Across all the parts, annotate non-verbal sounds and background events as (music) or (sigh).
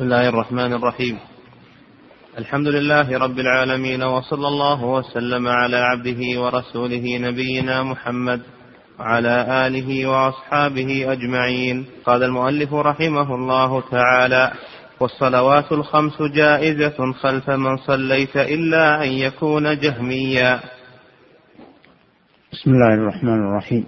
بسم الله الرحمن الرحيم. الحمد لله رب العالمين وصلى الله وسلم على عبده ورسوله نبينا محمد وعلى آله وأصحابه أجمعين. قال المؤلف رحمه الله تعالى والصلوات الخمس جائزة خلف من صليت إلا أن يكون جهميا. بسم الله الرحمن الرحيم.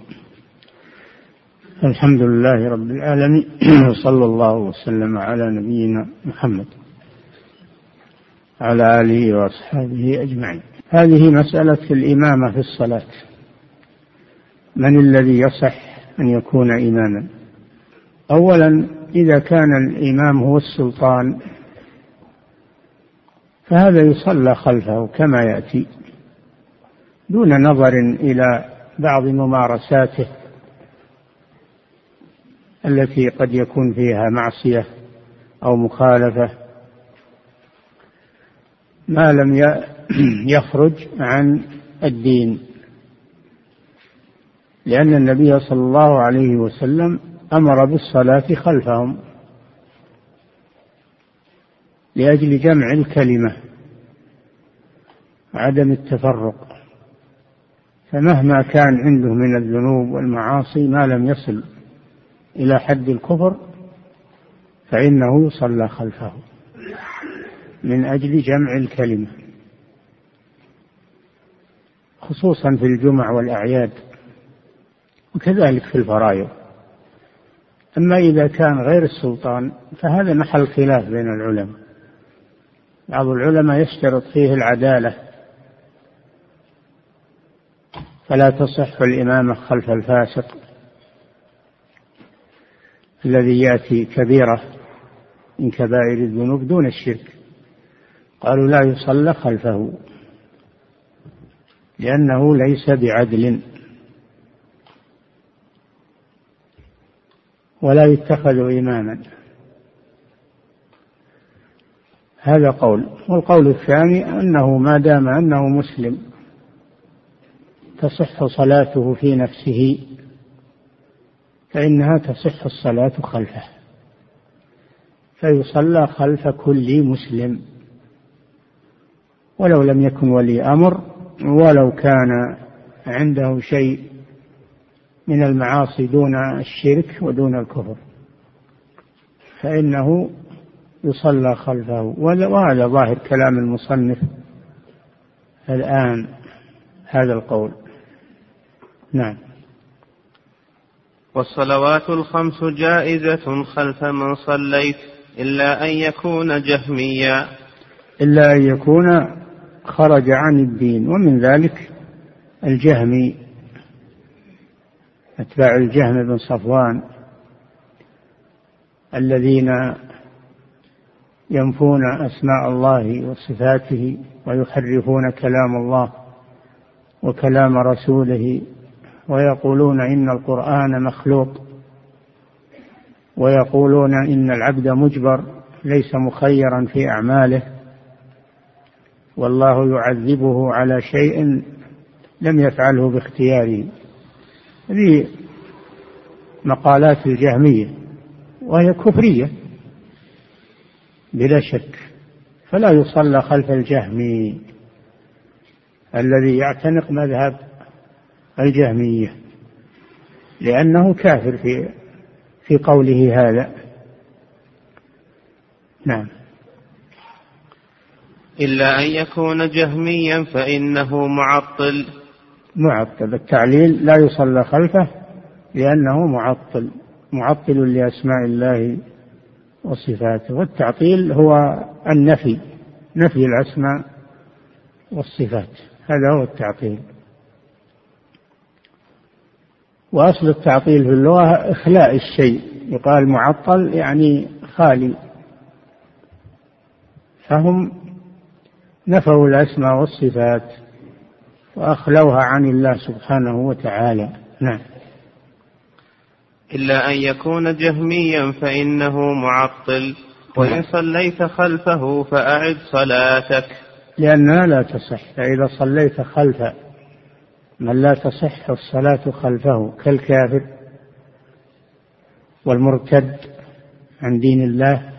الحمد لله رب العالمين. (clears throat) وصلى الله وسلم على نبينا محمد على آله وأصحابه أجمعين. هذه مسألة الإمامة في الصلاة. من الذي يصح أن يكون إماما؟ أولا إذا كان الإمام هو السلطان فهذا يصلى خلفه كما يأتي دون نظر إلى بعض ممارساته. التي قد يكون فيها معصية أو مخالفة ما لم يخرج عن الدين. لأن النبي صلى الله عليه وسلم أمر بالصلاة خلفهم لأجل جمع الكلمة وعدم التفرق. فمهما كان عنده من الذنوب والمعاصي ما لم يصل. إلى حد الكفر فإنه يصلى خلفه من أجل جمع الكلمة خصوصا في الجمع والأعياد وكذلك في الفرائض. أما إذا كان غير السلطان فهذا محل خلاف بين العلماء. بعض العلماء يشترط فيه العدالة فلا تصح الإمامة خلف الفاسق. الذي يأتي كبيرة من كبائر الذنوب دون الشرك. قالوا لا يصلى خلفه لأنه ليس بعدل ولا يتخذ إماما. هذا قول. والقول الثاني أنه ما دام أنه مسلم تصح صلاته في نفسه. فإنها تصح الصلاة خلفه. فيصلى خلف كل مسلم. ولو لم يكن ولي أمر ولو كان عنده شيء من المعاصي دون الشرك ودون الكفر. فإنه يصلى خلفه. وهذا ظاهر كلام المصنف الآن هذا القول. نعم. والصلوات الخمس جائزة خلف من صليت إلا أن يكون جهميا. إلا أن يكون خرج عن الدين ومن ذلك الجهمي أتباع الجهم بن صفوان الذين ينفون أسماء الله وصفاته ويحرفون كلام الله وكلام رسوله ويقولون إن القرآن مخلوق ويقولون إن العبد مجبر ليس مخيرا في أعماله والله يعذبه على شيء لم يفعله باختياره. هذه مقالات الجهمية وهي كفرية بلا شك فلا يصلى خلف الجهمي الذي يعتنق مذهب الجهمية لأنه كافر في في قوله هذا. نعم. إلا أن يكون جهميا فإنه معطل. معطل. التعليل لا يصلى خلفه لأنه معطل معطل لأسماء الله وصفاته. والتعطيل هو النفي نفي الأسماء والصفات. هذا هو التعطيل. وأصل التعطيل في اللغة إخلاء الشيء. يقال معطل يعني خالي. فهم نفوا الأسماء والصفات وأخلوها عن الله سبحانه وتعالى. نعم. إلا أن يكون جهميا فإنه معطل. وإن صليت خلفه فأعد صلاتك. لأنها لا تصح. فإذا صليت خلف من لا تصح الصلاة خلفه كالكافر والمرتد عن دين الله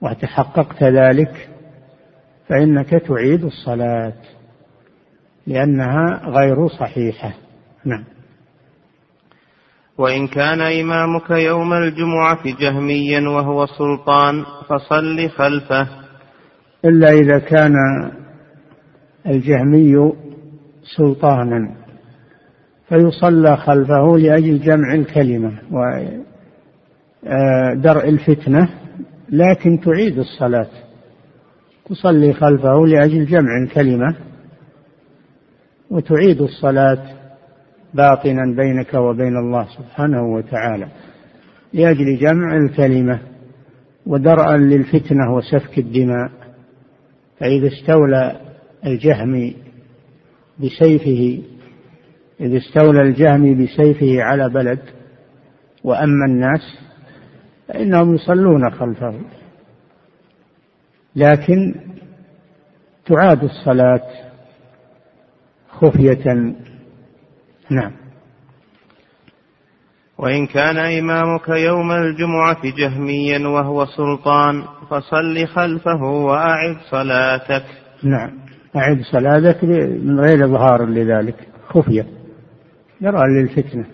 وتحققت ذلك فإنك تعيد الصلاة لأنها غير صحيحة. نعم. وإن كان إمامك يوم الجمعة جهميا وهو سلطان فصل خلفه. إلا إذا كان الجهمي سلطانا فيصلى خلفه لأجل جمع الكلمة ودرء الفتنة لكن تعيد الصلاة. تصلي خلفه لأجل جمع الكلمة وتعيد الصلاة باطنا بينك وبين الله سبحانه وتعالى لأجل جمع الكلمة ودرءا للفتنة وسفك الدماء. فإذا استولى الجهم بسيفه إذا استولى الجهم بسيفه على بلد وأما الناس فإنهم يصلون خلفه. لكن تعاد الصلاة خفية. نعم. وإن كان إمامك يوم الجمعة جهميا وهو سلطان فصل خلفه وأعد صلاتك. نعم. أعد صلاتك من غير إظهار لذلك خفية يرى للفتنة.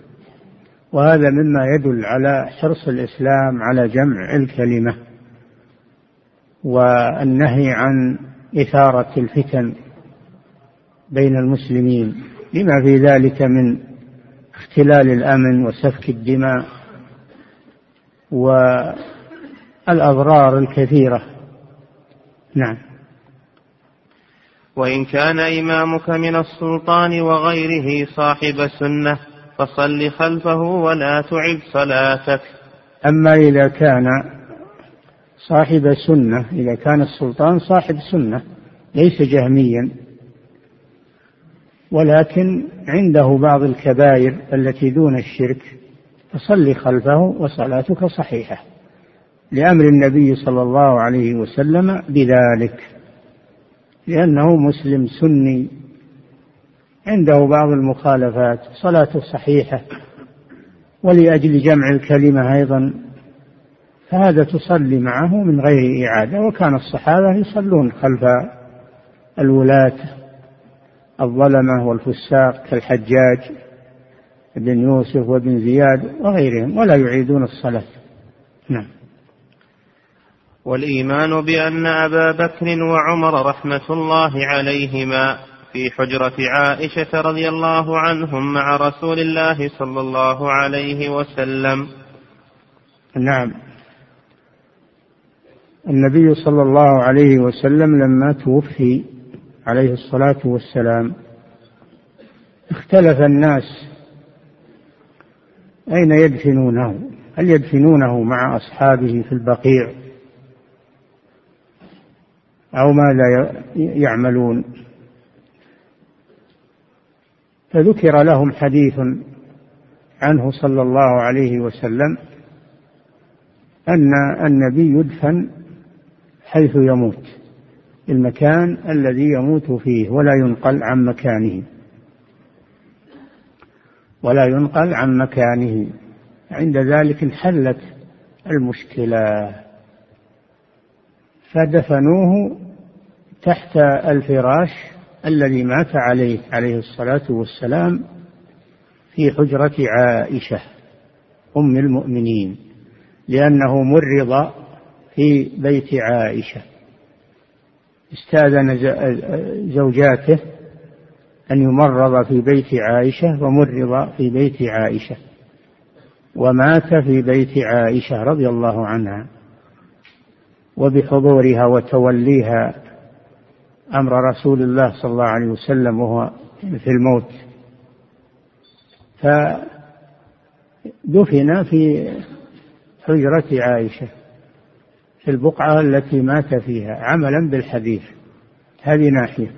وهذا مما يدل على حرص الإسلام على جمع الكلمة والنهي عن إثارة الفتن بين المسلمين. لما في ذلك من اختلال الأمن وسفك الدماء والأضرار الكثيرة. نعم. وإن كان إمامك من السلطان وغيره صاحب سنة فصل خلفه ولا تعد صلاتك. أما إذا كان صاحب سنة إذا كان السلطان صاحب سنة ليس جهميا. ولكن عنده بعض الكبائر التي دون الشرك فصل خلفه وصلاتك صحيحة لأمر النبي صلى الله عليه وسلم بذلك. لأنه مسلم سني. عنده بعض المخالفات صلاته صحيحة ولأجل جمع الكلمة أيضا. فهذا تصلي معه من غير إعادة وكان الصحابة يصلون خلف الولاة الظلمة والفساق كالحجاج بن يوسف وابن زياد وغيرهم ولا يعيدون الصلاة. نعم. والإيمان بأن أبا بكر وعمر رحمة الله عليهما في حجرة عائشة رضي الله عنهم مع رسول الله صلى الله عليه وسلم. نعم. النبي صلى الله عليه وسلم لما توفي عليه الصلاة والسلام اختلف الناس. أين يدفنونه؟ هل يدفنونه مع أصحابه في البقيع؟ أو ماذا يعملون. فذكر لهم حديث عنه صلى الله عليه وسلم أن النبي يدفن حيث يموت المكان الذي يموت فيه ولا ينقل عن مكانه. ولا ينقل عن مكانه. عند ذلك انحلت المشكلة. فدفنوه تحت الفراش الذي مات عليه عليه الصلاة والسلام في حجرة عائشة أم المؤمنين لأنه مرض في بيت عائشة. استاذن زوجاته أن يمرض في بيت عائشة ومرض في بيت عائشة ومات في بيت عائشة رضي الله عنها. وبحضورها وتوليها أمر رسول الله صلى الله عليه وسلم وهو في الموت. فدفن في حجرة عائشة في البقعة التي مات فيها عملا بالحديث. هذه ناحية.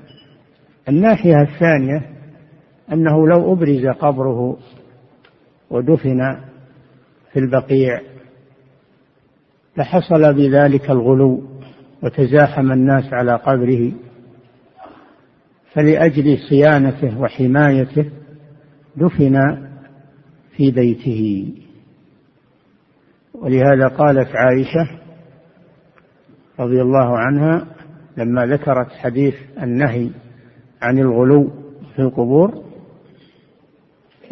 الناحية الثانية أنه لو أبرز قبره ودفن في البقيع لحصل بذلك الغلو وتزاحم الناس على قبره فلأجل صيانته وحمايته دفن في بيته. ولهذا قالت عائشة رضي الله عنها لما ذكرت حديث النهي عن الغلو في القبور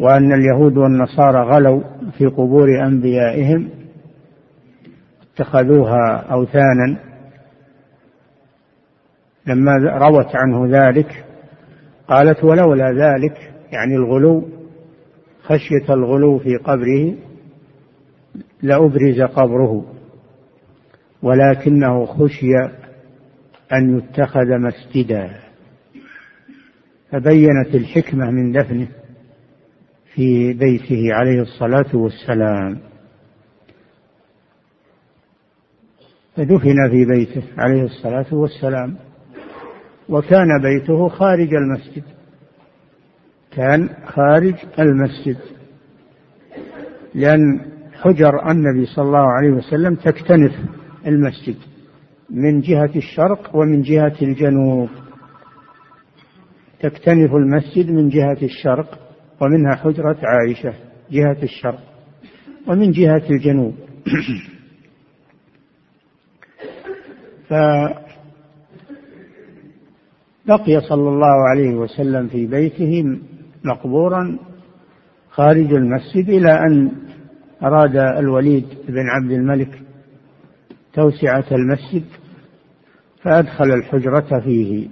وأن اليهود والنصارى غلوا في قبور أنبيائهم اتخذوها أوثانا لما روت عنه ذلك قالت ولولا ذلك يعني الغلو خشية الغلو في قبره لأبرز قبره ولكنه خشي أن يتخذ مسجدا. فبينت الحكمة من دفنه في بيته عليه الصلاة والسلام. فدفن في بيته عليه الصلاة والسلام. وكان بيته خارج المسجد. كان خارج المسجد. لأن حجر النبي صلى الله عليه وسلم تكتنف المسجد من جهة الشرق ومن جهة الجنوب. تكتنف المسجد من جهة الشرق ومنها حجرة عائشة جهة الشرق ومن جهة الجنوب. (clears throat) فبقي صلى الله عليه وسلم في بيته مقبورا خارج المسجد إلى أن أراد الوليد بن عبد الملك توسعة المسجد فأدخل الحجرة فيه.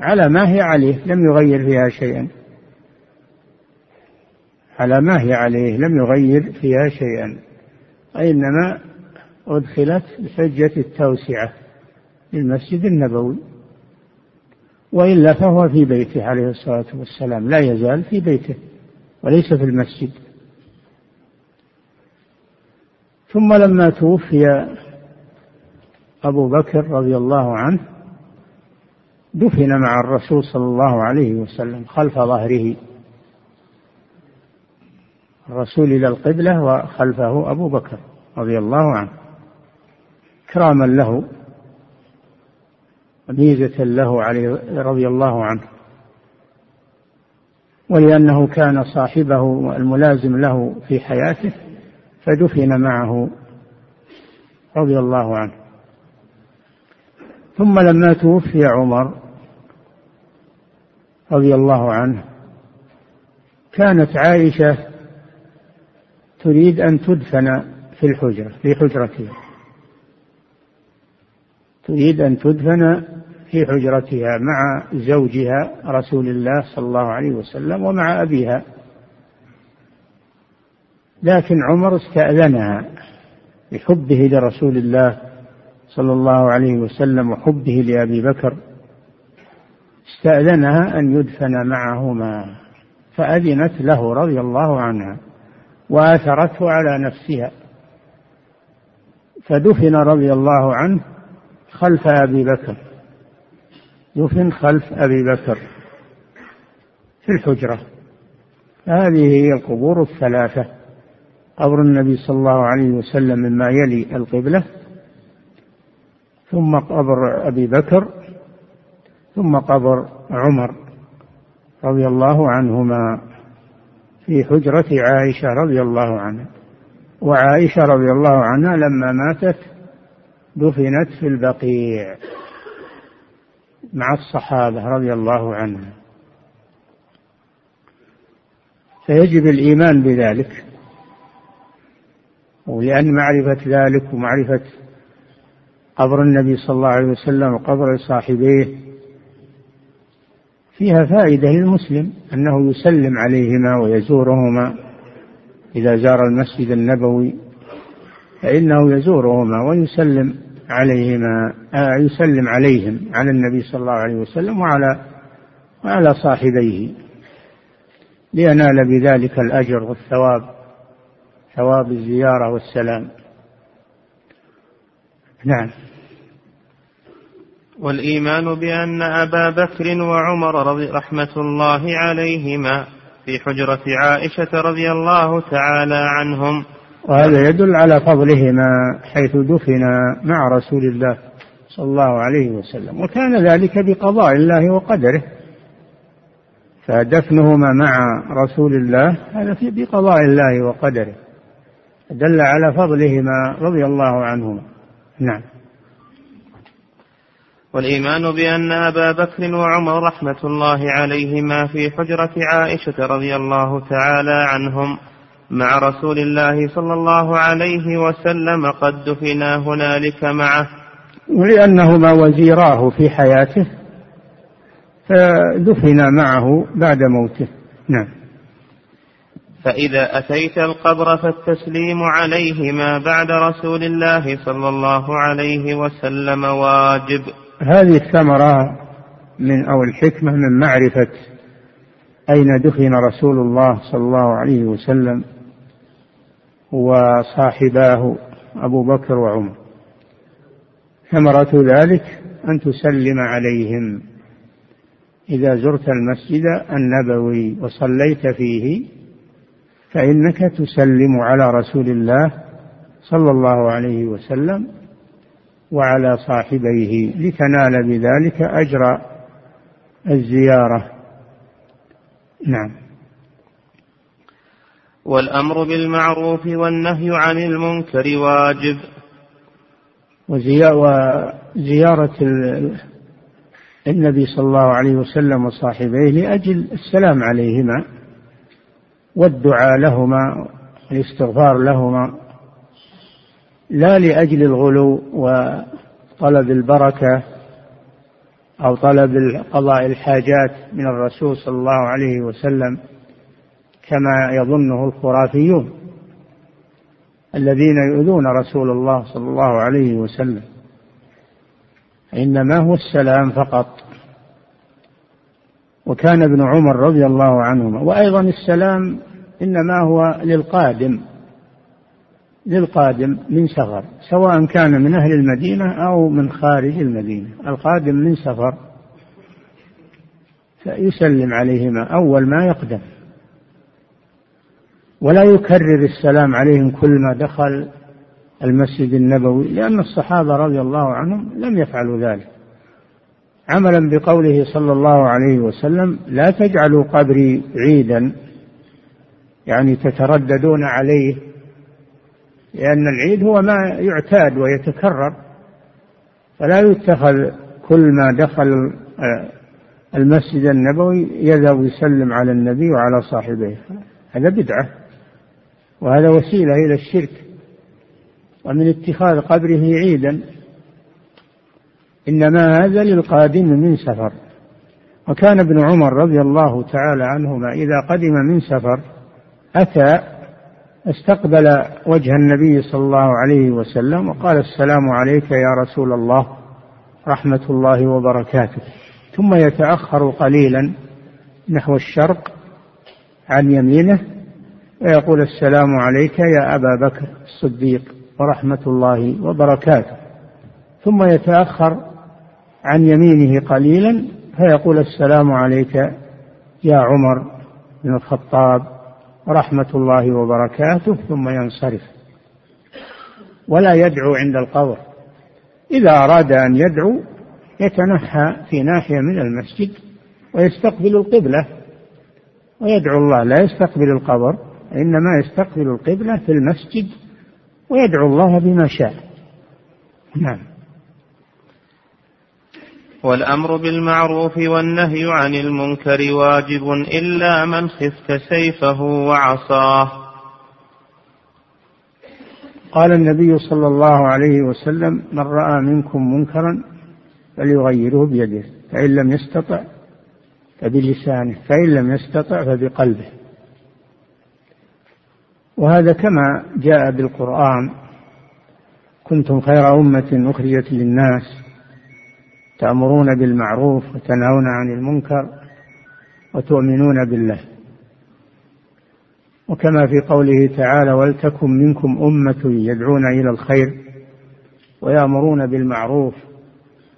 على ما هي عليه لم يغير فيها شيئا. على ما هي عليه لم يغير فيها شيئا. وإنما أدخلت بحجة التوسعة. للمسجد النبوي وإلا فهو في بيته عليه الصلاة والسلام لا يزال في بيته وليس في المسجد. ثم لما توفي أبو بكر رضي الله عنه دفن مع الرسول صلى الله عليه وسلم خلف ظهره. الرسول إلى القبلة وخلفه أبو بكر رضي الله عنه. إكراما له ميزة له عليه رضي الله عنه ولأنه كان صاحبه الملازم له في حياته فدفن معه رضي الله عنه. ثم لما توفي عمر رضي الله عنه كانت عائشة تريد أن تدفن في الحجرة في حجرتها تريد أن تدفن في حجرتها مع زوجها رسول الله صلى الله عليه وسلم ومع أبيها. لكن عمر استأذنها بحبه لرسول الله صلى الله عليه وسلم وحبه لأبي بكر. استأذنها أن يدفن معهما فأذنت له رضي الله عنها وآثرته على نفسها. فدفن رضي الله عنه خلف أبي بكر. دفن خلف أبي بكر في الحجرة. هذه هي القبور الثلاثة. قبر النبي صلى الله عليه وسلم مما يلي القبلة. ثم قبر أبي بكر. ثم قبر عمر رضي الله عنهما في حجرة عائشة رضي الله عنها. وعائشة رضي الله عنها لما ماتت دفنت في البقيع مع الصحابة رضي الله عنهم. فيجب الإيمان بذلك. ولأن معرفة ذلك ومعرفة قبر النبي صلى الله عليه وسلم وقبر صاحبيه فيها فائدة للمسلم أنه يسلم عليهما ويزورهما. إذا زار المسجد النبوي فإنه يزورهما ويسلم عليهما آه يسلم عليهم على النبي صلى الله عليه وسلم وعلى وعلى صاحبيه. لينال بذلك الأجر والثواب ثواب الزيارة والسلام. نعم. والإيمان بأن أبا بكر وعمر رحمة الله عليهما في حجرة عائشة رضي الله تعالى عنهم وهذا يدل على فضلهما حيث دفنا مع رسول الله صلى الله عليه وسلم وكان ذلك بقضاء الله وقدره. فدفنهما مع رسول الله هذا في بقضاء الله وقدره. دل على فضلهما رضي الله عنهما. نعم. والإيمان بأن أبا بكر وعمر رحمة الله عليهما في حجرة عائشة رضي الله تعالى عنهم مع رسول الله صلى الله عليه وسلم قد دفنا هنالك معه. ولأنهما وزيراه في حياته فدفن معه بعد موته. نعم. فإذا أتيت القبر فالتسليم عليهما بعد رسول الله صلى الله عليه وسلم واجب. هذه الثمرة من أو الحكمة من معرفة أين دفن رسول الله صلى الله عليه وسلم؟ وصاحباه أبو بكر وعمر. ثمرة ذلك أن تسلم عليهم. إذا زرت المسجد النبوي وصليت فيه فإنك تسلم على رسول الله صلى الله عليه وسلم وعلى صاحبيه لتنال بذلك أجر الزيارة. نعم. والأمر بالمعروف والنهي عن المنكر واجب. وزيارة النبي صلى الله عليه وسلم وصاحبيه لأجل السلام عليهما والدعاء لهما والاستغفار لهما لا لأجل الغلو وطلب البركة أو طلب قضاء الحاجات من الرسول صلى الله عليه وسلم. كما يظنه الخرافيون الذين يؤذون رسول الله صلى الله عليه وسلم. إنما هو السلام فقط. وكان ابن عمر رضي الله عنهما وأيضا السلام إنما هو للقادم للقادم من سفر سواء كان من أهل المدينة أو من خارج المدينة. القادم من سفر فيسلم عليهما أول ما يقدم. ولا يكرر السلام عليهم كل ما دخل المسجد النبوي لأن الصحابة رضي الله عنهم لم يفعلوا ذلك. عملا بقوله صلى الله عليه وسلم لا تجعلوا قبري عيدا. يعني تترددون عليه لأن العيد هو ما يعتاد ويتكرر فلا يتخذ كل ما دخل المسجد النبوي يذهب يسلم على النبي وعلى صاحبيه هذا بدعة. وهذا وسيلة إلى الشرك. ومن اتخاذ قبره عيدا. إنما هذا للقادم من سفر. وكان ابن عمر رضي الله تعالى عنهما إذا قدم من سفر أتى استقبل وجه النبي صلى الله عليه وسلم وقال السلام عليك يا رسول الله رحمة الله وبركاته. ثم يتأخر قليلا نحو الشرق عن يمينه ويقول السلام عليك يا أبا بكر الصديق ورحمة الله وبركاته. ثم يتأخر عن يمينه قليلا فيقول السلام عليك يا عمر بن الخطاب ورحمة الله وبركاته. ثم ينصرف ولا يدعو عند القبر. إذا أراد أن يدعو يتنحى في ناحية من المسجد ويستقبل القبلة. ويدعو الله لا يستقبل القبر. إنما يستقبل القبلة في المسجد ويدعو الله بما شاء. نعم. والأمر بالمعروف والنهي عن المنكر واجب إلا من خفت سيفه وعصاه. قال النبي صلى الله عليه وسلم من رأى منكم منكرا فليغيره بيده فإن لم يستطع فبلسانه فإن لم يستطع فبقلبه. وهذا كما جاء بالقرآن كنتم خير أمة أخرجت للناس تأمرون بالمعروف وتنهون عن المنكر وتؤمنون بالله. وكما في قوله تعالى ولتكن منكم أمة يدعون إلى الخير ويأمرون بالمعروف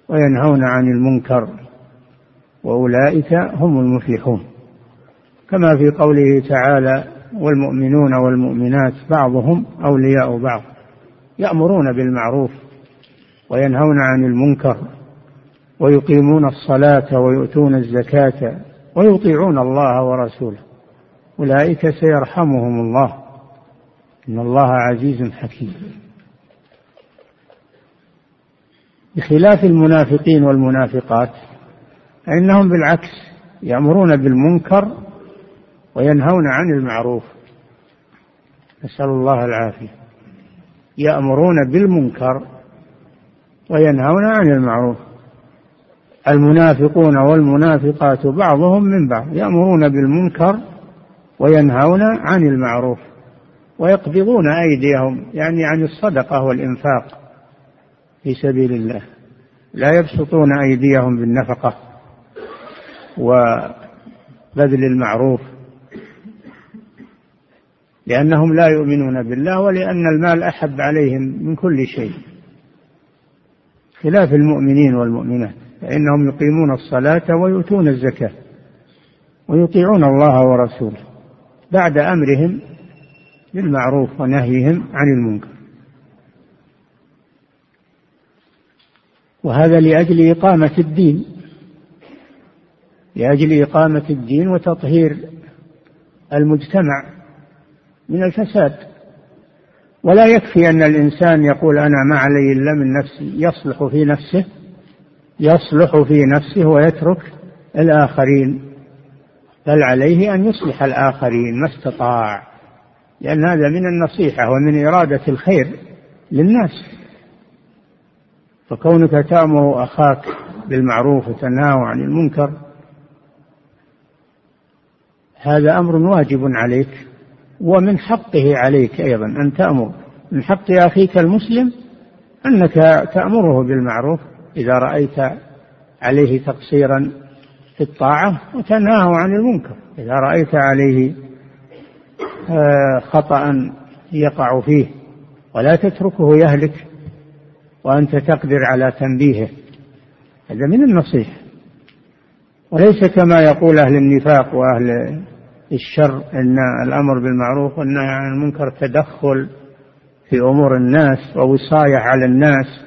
وينهون عن المنكر وأولئك هم المفلحون. كما في قوله تعالى والمؤمنون والمؤمنات بعضهم أولياء بعض يأمرون بالمعروف وينهون عن المنكر ويقيمون الصلاة ويؤتون الزكاة ويطيعون الله ورسوله. أولئك سيرحمهم الله. إن الله عزيز حكيم. بخلاف المنافقين والمنافقات فإنهم بالعكس يأمرون بالمنكر وينهون عن المعروف. نسأل الله العافية. يأمرون بالمنكر وينهون عن المعروف. المنافقون والمنافقات بعضهم من بعض يأمرون بالمنكر وينهون عن المعروف ويقبضون أيديهم يعني عن الصدقة والإنفاق في سبيل الله. لا يبسطون أيديهم بالنفقة وبذل المعروف. لأنهم لا يؤمنون بالله ولأن المال أحب عليهم من كل شيء. خلاف المؤمنين والمؤمنات فإنهم يقيمون الصلاة ويؤتون الزكاة ويطيعون الله ورسوله بعد أمرهم بالمعروف ونهيهم عن المنكر. وهذا لأجل إقامة الدين لأجل إقامة الدين وتطهير المجتمع من الفساد. ولا يكفي أن الإنسان يقول أنا ما علي إلا من نفسي. يصلح في نفسه يصلح في نفسه ويترك الآخرين بل عليه أن يصلح الآخرين ما استطاع لأن هذا من النصيحة ومن إرادة الخير للناس. فكونك تأمر أخاك بالمعروف وتنهاه عن المنكر هذا أمر واجب عليك. ومن حقه عليك أيضا أن تأمر. من حق أخيك المسلم أنك تأمره بالمعروف إذا رأيت عليه تقصيرا في الطاعة وتنهاه عن المنكر. إذا رأيت عليه آه، خطأ يقع فيه ولا تتركه يهلك وأنت تقدر على تنبيهه. هذا من النصيحة. وليس كما يقول أهل النفاق وأهل الشر أن الأمر بالمعروف والنهي عن المنكر تدخل في أمور الناس ووصاية على الناس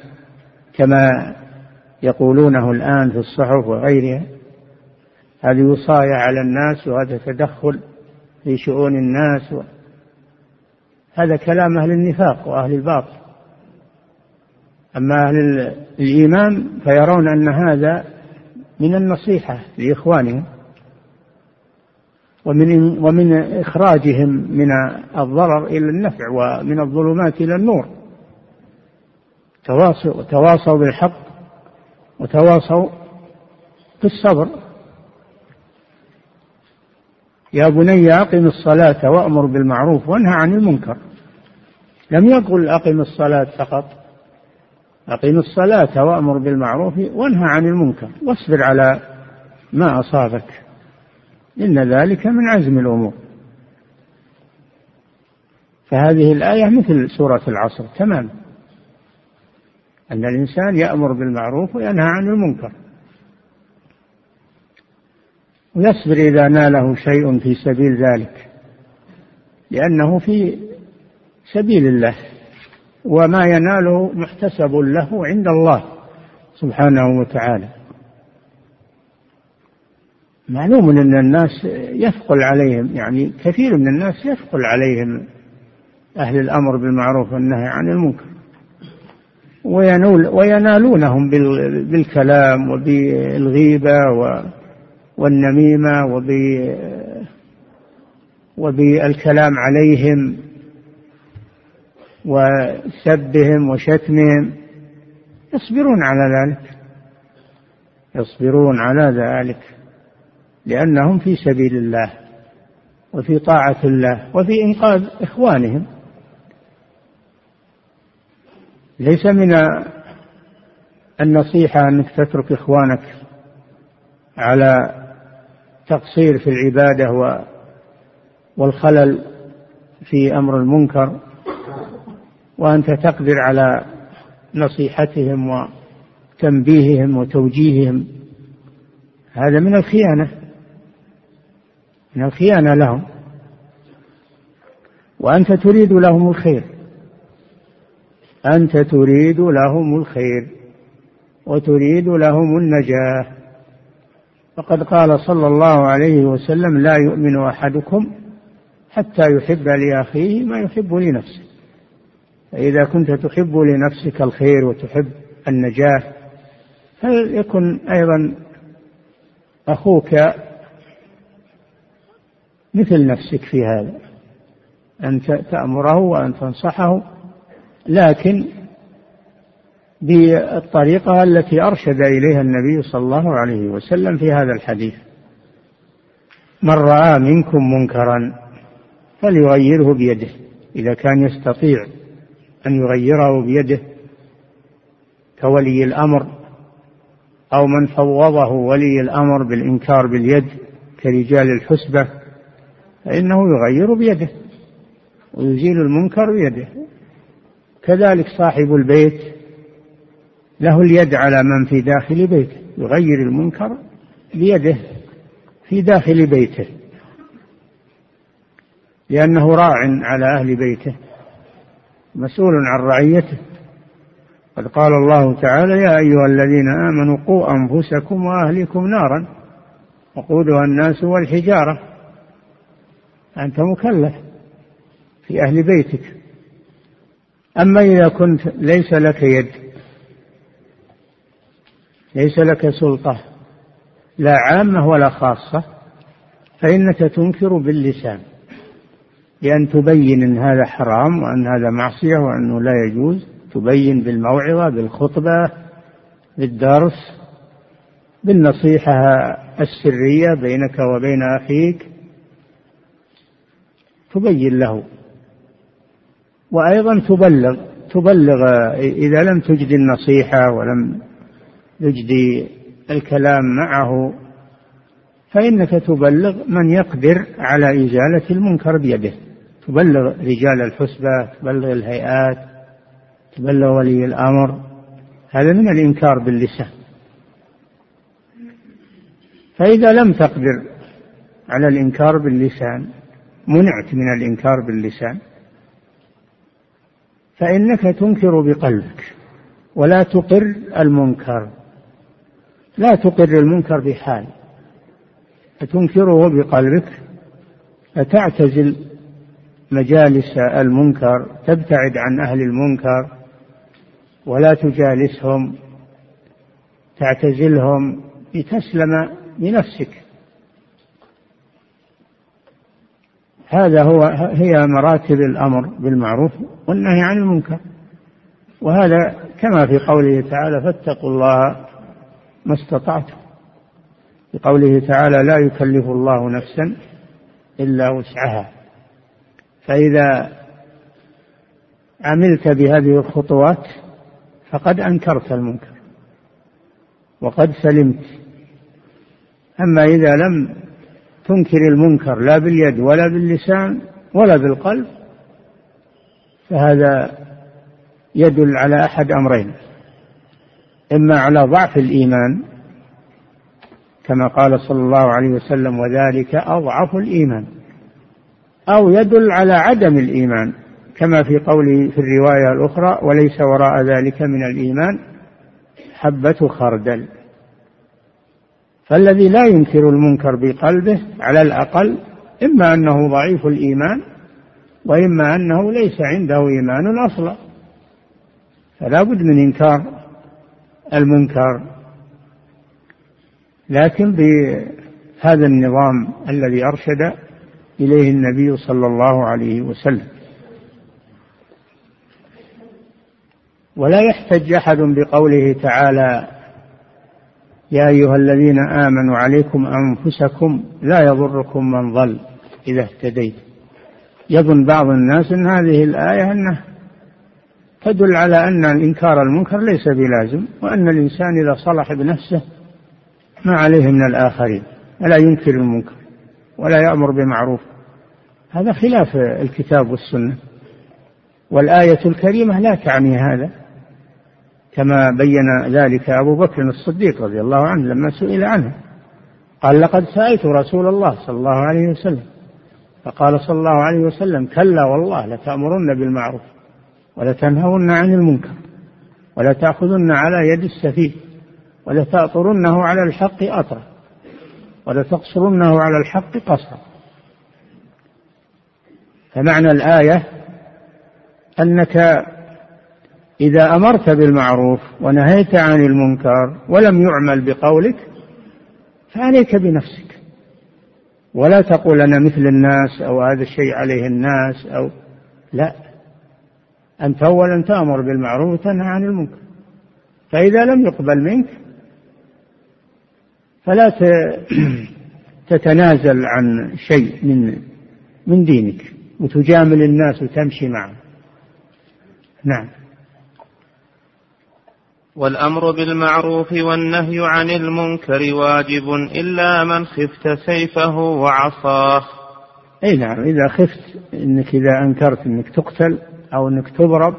كما يقولونه الآن في الصحف وغيرها. هذه وصاية على الناس وهذا تدخل في شؤون الناس و... هذا كلام أهل النفاق وأهل الباطل. أما أهل الإيمان فيرون أن هذا من النصيحة لإخوانهم. ومن ومن إخراجهم من الضرر إلى النفع ومن الظلمات إلى النور. تواصوا تواصوا بالحق وتواصوا بالصبر. يا بني أقم الصلاة وأمر بالمعروف وانهى عن المنكر. لم يقل أقم الصلاة فقط. أقم الصلاة وأمر بالمعروف وانهى عن المنكر. واصبر على ما أصابك. إن ذلك من عزم الأمور. فهذه الآية مثل سورة العصر تمام أن الإنسان يأمر بالمعروف وينهى عن المنكر. ويصبر إذا ناله شيء في سبيل ذلك. لأنه في سبيل الله. وما يناله محتسب له عند الله سبحانه وتعالى. معلوم أن الناس يثقل عليهم يعني كثير من الناس يثقل عليهم أهل الأمر بالمعروف والنهي عن المنكر. وينول وينالونهم بالكلام وبالغيبة والنميمة وب وبالكلام عليهم وسبهم وشتمهم. يصبرون على ذلك. يصبرون على ذلك. لأنهم في سبيل الله وفي طاعة الله وفي إنقاذ إخوانهم. ليس من النصيحة أنك تترك إخوانك على تقصير في العبادة والخلل في أمر المنكر وأنت تقدر على نصيحتهم وتنبيههم وتوجيههم. هذا من الخيانة. من الخيانة لهم. وأنت تريد لهم الخير. أنت تريد لهم الخير وتريد لهم النجاة. فقد قال صلى الله عليه وسلم لا يؤمن أحدكم حتى يحب لأخيه ما يحب لنفسه. فإذا كنت تحب لنفسك الخير وتحب النجاة فليكن أيضا أخوك مثل نفسك في هذا أن تأمره وأن تنصحه لكن بالطريقة التي أرشد إليها النبي صلى الله عليه وسلم في هذا الحديث. من رأى منكم منكرا فليغيره بيده إذا كان يستطيع أن يغيره بيده كولي الأمر أو من فوضه ولي الأمر بالإنكار باليد كرجال الحسبة فإنه يغير بيده ويزيل المنكر بيده. كذلك صاحب البيت له اليد على من في داخل بيته يغير المنكر بيده في داخل بيته لأنه راع على أهل بيته مسؤول عن رعيته. قد قال الله تعالى يا أيها الذين آمنوا قوا أنفسكم وأهلكم نارا وقودها الناس والحجارة أنت مكلف في أهل بيتك. أما إذا كنت ليس لك يد ليس لك سلطة لا عامة ولا خاصة فإنك تنكر باللسان بأن تبين أن هذا حرام وأن هذا معصية وأنه لا يجوز تبين بالموعظة بالخطبة بالدرس بالنصيحة السرية بينك وبين أخيك. تبين له. وأيضا تبلغ تبلغ إذا لم تجد النصيحة ولم يجدي الكلام معه فإنك تبلغ من يقدر على إزالة المنكر بيده. تبلغ رجال الحسبة تبلغ الهيئات تبلغ ولي الأمر. هذا من الإنكار باللسان. فإذا لم تقدر على الإنكار باللسان منعت من الإنكار باللسان. فإنك تنكر بقلبك ولا تقر المنكر. لا تقر المنكر بحال. فتنكره بقلبك فتعتزل مجالس المنكر تبتعد عن أهل المنكر ولا تجالسهم تعتزلهم لتسلم بنفسك. هذا هو هي مراتب الأمر بالمعروف والنهي عن المنكر. وهذا كما في قوله تعالى فاتقوا الله ما استطعتم. بقوله تعالى لا يكلف الله نفسا إلا وسعها. فإذا عملت بهذه الخطوات فقد أنكرت المنكر. وقد سلمت. أما إذا لم تنكر المنكر لا باليد ولا باللسان ولا بالقلب فهذا يدل على أحد أمرين إما على ضعف الإيمان كما قال صلى الله عليه وسلم وذلك أضعف الإيمان أو يدل على عدم الإيمان كما في قوله في الرواية الأخرى وليس وراء ذلك من الإيمان حبة خردل فالذي لا ينكر المنكر بقلبه على الأقل إما أنه ضعيف الإيمان وإما أنه ليس عنده إيمان أصلا. فلا بد من إنكار المنكر. لكن بهذا النظام الذي أرشد إليه النبي صلى الله عليه وسلم. ولا يحتج أحد بقوله تعالى يا أيها الذين آمنوا عليكم أنفسكم لا يضركم من ضل إذا اهتديت يظن بعض الناس أن هذه الآية أنه تدل على أن الإنكار المنكر ليس بلازم وأن الإنسان إذا صلح بنفسه ما عليه من الآخرين ولا ينكر المنكر ولا يأمر بمعروف. هذا خلاف الكتاب والسنة. والآية الكريمة لا تعني هذا. كما بين ذلك أبو بكر الصديق رضي الله عنه لما سئل عنه. قال لقد سألت رسول الله صلى الله عليه وسلم. فقال صلى الله عليه وسلم كلا والله لتأمرن بالمعروف ولتنهون عن المنكر ولتأخذن على يد السفيه ولتأطرنه على الحق أطرا ولتقصرنه على الحق قصرا. فمعنى الآية أنك إذا أمرت بالمعروف ونهيت عن المنكر ولم يعمل بقولك فعليك بنفسك. ولا تقول أنا مثل الناس أو هذا الشيء عليه الناس أو لا. أنت أولا تأمر بالمعروف وتنهى عن المنكر. فإذا لم يقبل منك فلا (clears throat) تتنازل عن شيء من من دينك وتجامل الناس وتمشي معهم نعم. والأمر بالمعروف والنهي عن المنكر واجب إلا من خفت سيفه وعصاه. أي نعم إذا خفت أنك إذا أنكرت أنك تقتل أو أنك تضرب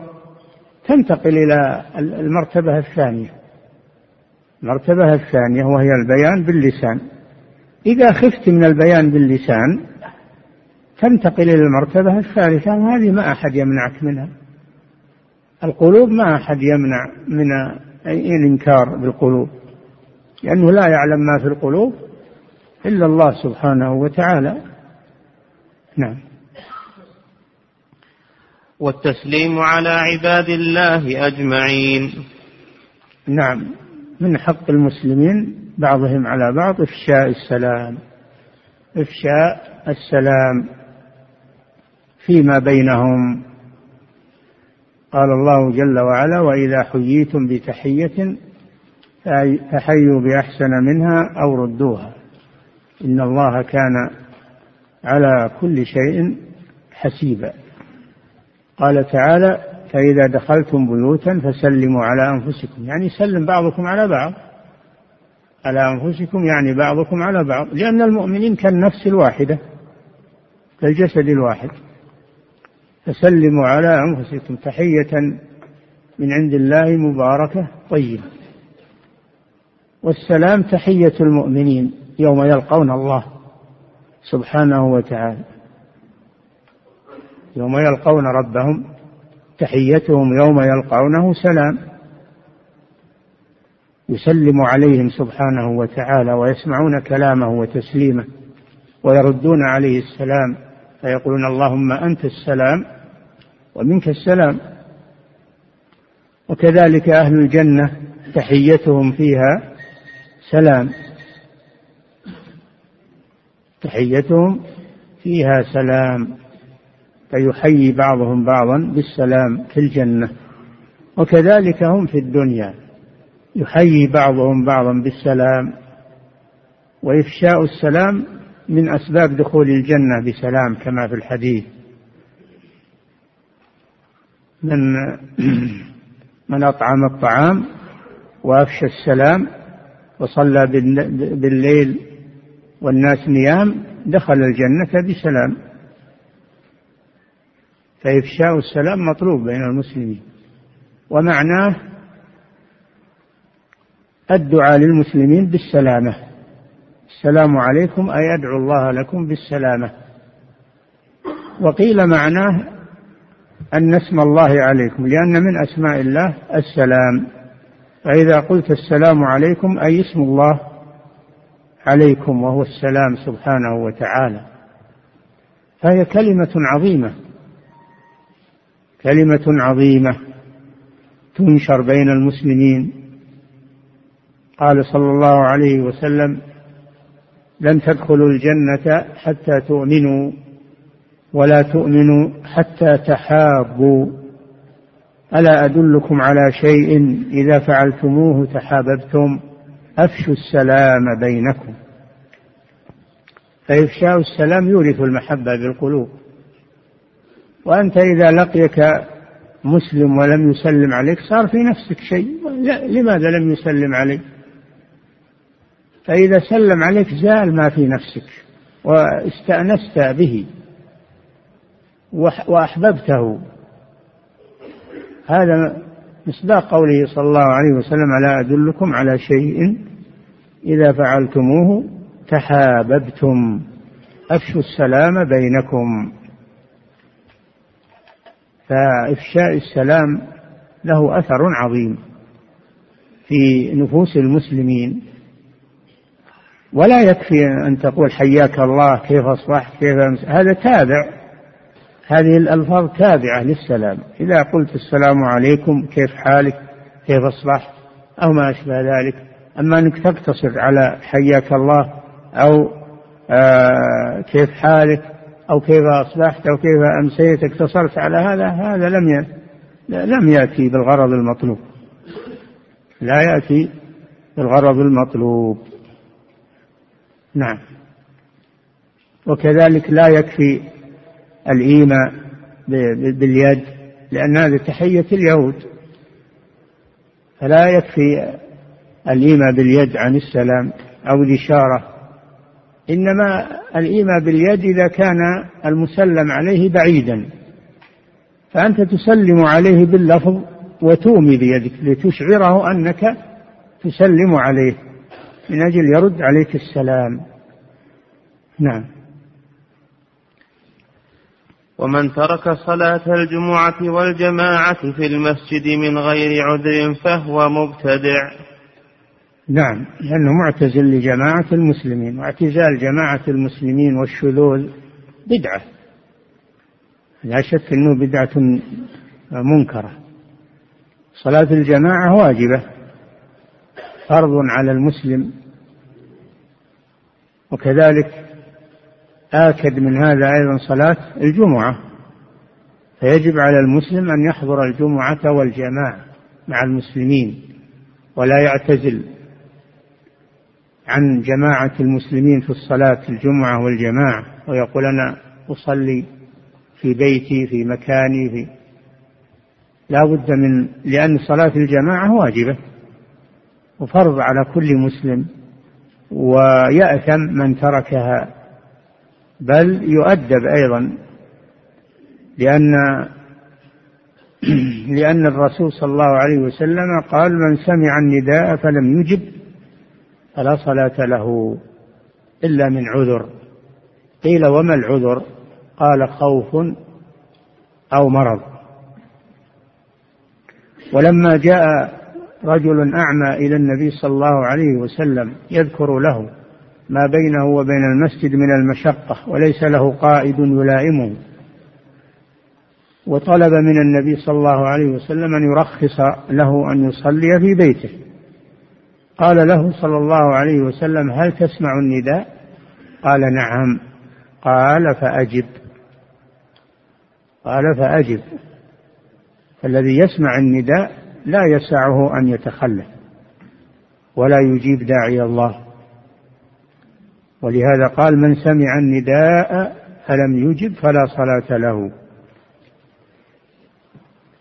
تنتقل إلى المرتبة الثانية. المرتبة الثانية وهي البيان باللسان. إذا خفت من البيان باللسان تنتقل إلى المرتبة الثالثة وهذه ما أحد يمنعك منها. القلوب ما أحد يمنع من الإنكار بالقلوب لأنه لا يعلم ما في القلوب إلا الله سبحانه وتعالى. نعم. والتسليم على عباد الله أجمعين. نعم. من حق المسلمين بعضهم على بعض إفشاء السلام إفشاء السلام فيما بينهم قال الله جل وعلا وإذا حييتم بتحية فحيوا بأحسن منها أو ردوها. إن الله كان على كل شيء حسيبا. قال تعالى فإذا دخلتم بيوتا فسلموا على أنفسكم. يعني سلم بعضكم على بعض. على أنفسكم يعني بعضكم على بعض. لأن المؤمنين كالنفس الواحدة كالجسد الواحد. فسلموا على أنفسكم تحية من عند الله مباركة طيبة. والسلام تحية المؤمنين يوم يلقون الله سبحانه وتعالى. يوم يلقون ربهم تحيتهم يوم يلقونه سلام. يسلم عليهم سبحانه وتعالى ويسمعون كلامه وتسليمه ويردون عليه السلام. فيقولون اللهم أنت السلام ومنك السلام. وكذلك أهل الجنة تحيتهم فيها سلام. تحيتهم فيها سلام. فيحيي بعضهم بعضا بالسلام في الجنة. وكذلك هم في الدنيا. يحيي بعضهم بعضا بالسلام. وإفشاء السلام من أسباب دخول الجنة بسلام كما في الحديث. من (clears throat) من أطعم الطعام وأفشى السلام وصلى بالليل والناس نيام دخل الجنة بسلام. فإفشاء السلام مطلوب بين المسلمين. ومعناه الدعاء للمسلمين بالسلامة. السلام عليكم أي أدعو الله لكم بالسلامة. وقيل معناه أن اسم الله عليكم لأن من أسماء الله السلام. فإذا قلت السلام عليكم أي اسم الله عليكم وهو السلام سبحانه وتعالى. فهي كلمة عظيمة كلمة عظيمة تنشر بين المسلمين. قال صلى الله عليه وسلم لن تدخلوا الجنة حتى تؤمنوا ولا تؤمنوا حتى تحابوا. ألا أدلكم على شيء إذا فعلتموه تحاببتم؟ أفشوا السلام بينكم. فإفشاء السلام يورث المحبة بالقلوب. وأنت إذا لقيك مسلم ولم يسلم عليك صار في نفسك شيء. لماذا لم يسلم عليك؟ فإذا سلم عليك زال ما في نفسك واستأنست به وأحببته. هذا مصداق قوله صلى الله عليه وسلم ألا أدلكم على شيء إذا فعلتموه تحاببتم. أفشوا السلام بينكم. فإفشاء السلام له أثر عظيم في نفوس المسلمين. ولا يكفي أن تقول حياك الله كيف أصبحت كيف أمس هذا تابع. هذه الألفاظ تابعة للسلام. إذا قلت السلام عليكم كيف حالك كيف أصبحت أو ما أشبه ذلك. أما أنك تقتصر على حياك الله أو آه كيف حالك أو كيف أصبحت أو كيف أمسيت اقتصرت على هذا هذا لم لم يأتي بالغرض المطلوب. لا يأتي بالغرض المطلوب. نعم. وكذلك لا يكفي الإيماء باليد لأن هذه تحية اليهود. فلا يكفي الإيماء باليد عن السلام أو الإشارة. إنما الإيماء باليد إذا كان المسلم عليه بعيدا. فأنت تسلم عليه باللفظ وتومي بيدك لتشعره أنك تسلم عليه. من أجل يرد عليك السلام. نعم. ومن ترك صلاة الجمعة والجماعة في المسجد من غير عذر فهو مبتدع. نعم. لأنه معتزل لجماعة المسلمين واعتزال جماعة المسلمين والشذوذ بدعة. لا شك أنه بدعة منكرة. صلاة الجماعة واجبة. فرض على المسلم. وكذلك آكد من هذا أيضا صلاة الجمعة. فيجب على المسلم أن يحضر الجمعة والجماعة مع المسلمين ولا يعتزل عن جماعة المسلمين في الصلاة الجمعة والجماعة ويقول أنا أصلي في بيتي في مكاني في لا بد من لأن صلاة الجماعة واجبة. وفرض على كل مسلم ويأثم من تركها بل يؤدب أيضا لأن (clears throat) لأن الرسول صلى الله عليه وسلم قال من سمع النداء فلم يجب فلا صلاة له إلا من عذر. قيل وما العذر؟ قال خوف أو مرض. ولما جاء رجل أعمى إلى النبي صلى الله عليه وسلم يذكر له ما بينه وبين المسجد من المشقة وليس له قائد يلائمه. وطلب من النبي صلى الله عليه وسلم أن يرخص له أن يصلي في بيته. قال له صلى الله عليه وسلم هل تسمع النداء؟ قال نعم. قال فأجب. قال فأجب. فالذي يسمع النداء لا يسعه أن يتخلف ولا يجيب داعي الله. ولهذا قال من سمع النداء فلم يجب فلا صلاة له.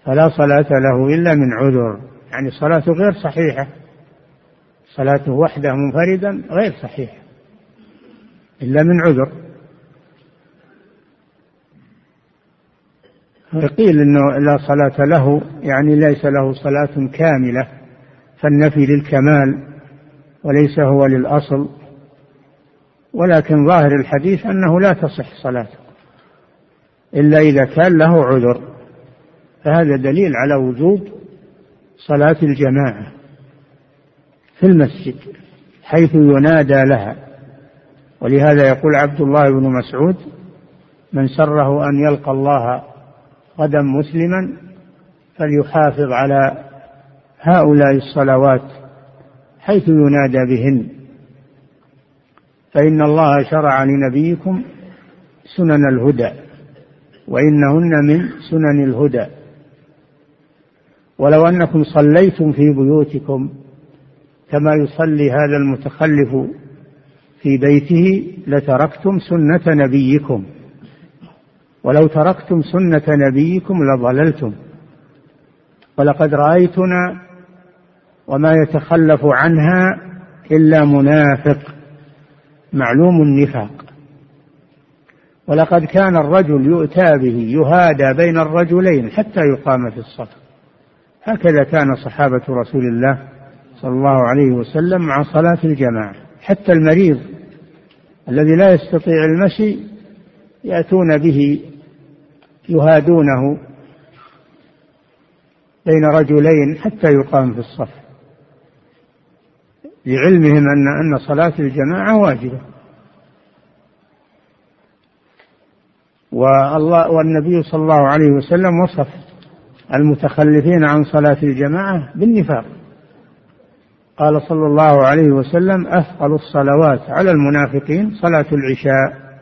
فلا صلاة له إلا من عذر. يعني صلاته غير صحيحة. صلاته وحده منفردا غير صحيحة. إلا من عذر. قيل إنه لا صلاة له يعني ليس له صلاة كاملة فالنفي للكمال وليس هو للأصل. ولكن ظاهر الحديث أنه لا تصح صلاته إلا إذا كان له عذر. فهذا دليل على وجوب صلاة الجماعة في المسجد حيث ينادى لها. ولهذا يقول عبد الله بن مسعود من سره أن يلقى الله غدا مسلما فليحافظ على هؤلاء الصلوات حيث ينادى بهن. فإن الله شرع لنبيكم سنن الهدى وإنهن من سنن الهدى. ولو أنكم صليتم في بيوتكم كما يصلي هذا المتخلف في بيته لتركتم سنة نبيكم. ولو تركتم سنة نبيكم لضللتم. ولقد رأيتنا وما يتخلف عنها إلا منافق معلوم النفاق. ولقد كان الرجل يؤتى به يهادى بين الرجلين حتى يقام في الصف هكذا كان صحابة رسول الله صلى الله عليه وسلم مع صلاة الجماعة. حتى المريض الذي لا يستطيع المشي يأتون به يهادونه بين رجلين حتى يقام في الصف. لعلمهم أن أن صلاة الجماعة واجبة. والله والنبي صلى الله عليه وسلم وصف المتخلفين عن صلاة الجماعة بالنفاق. قال صلى الله عليه وسلم أثقل الصلوات على المنافقين صلاة العشاء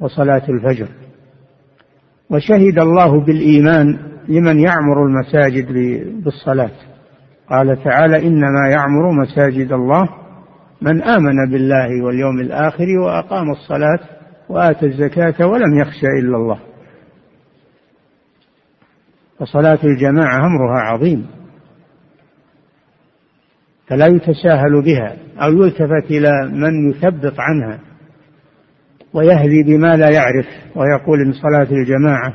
وصلاة الفجر. وشهد الله بالإيمان لمن يعمر المساجد بالصلاة. قال تعالى إنما يعمر مساجد الله من آمن بالله واليوم الآخر وأقام الصلاة وآتى الزكاة ولم يخش إلا الله. وصلاة الجماعة أمرها عظيم. فلا يتساهل بها أو يلتفت إلى من يثبط عنها. ويهدي بما لا يعرف ويقول إن صلاة الجماعة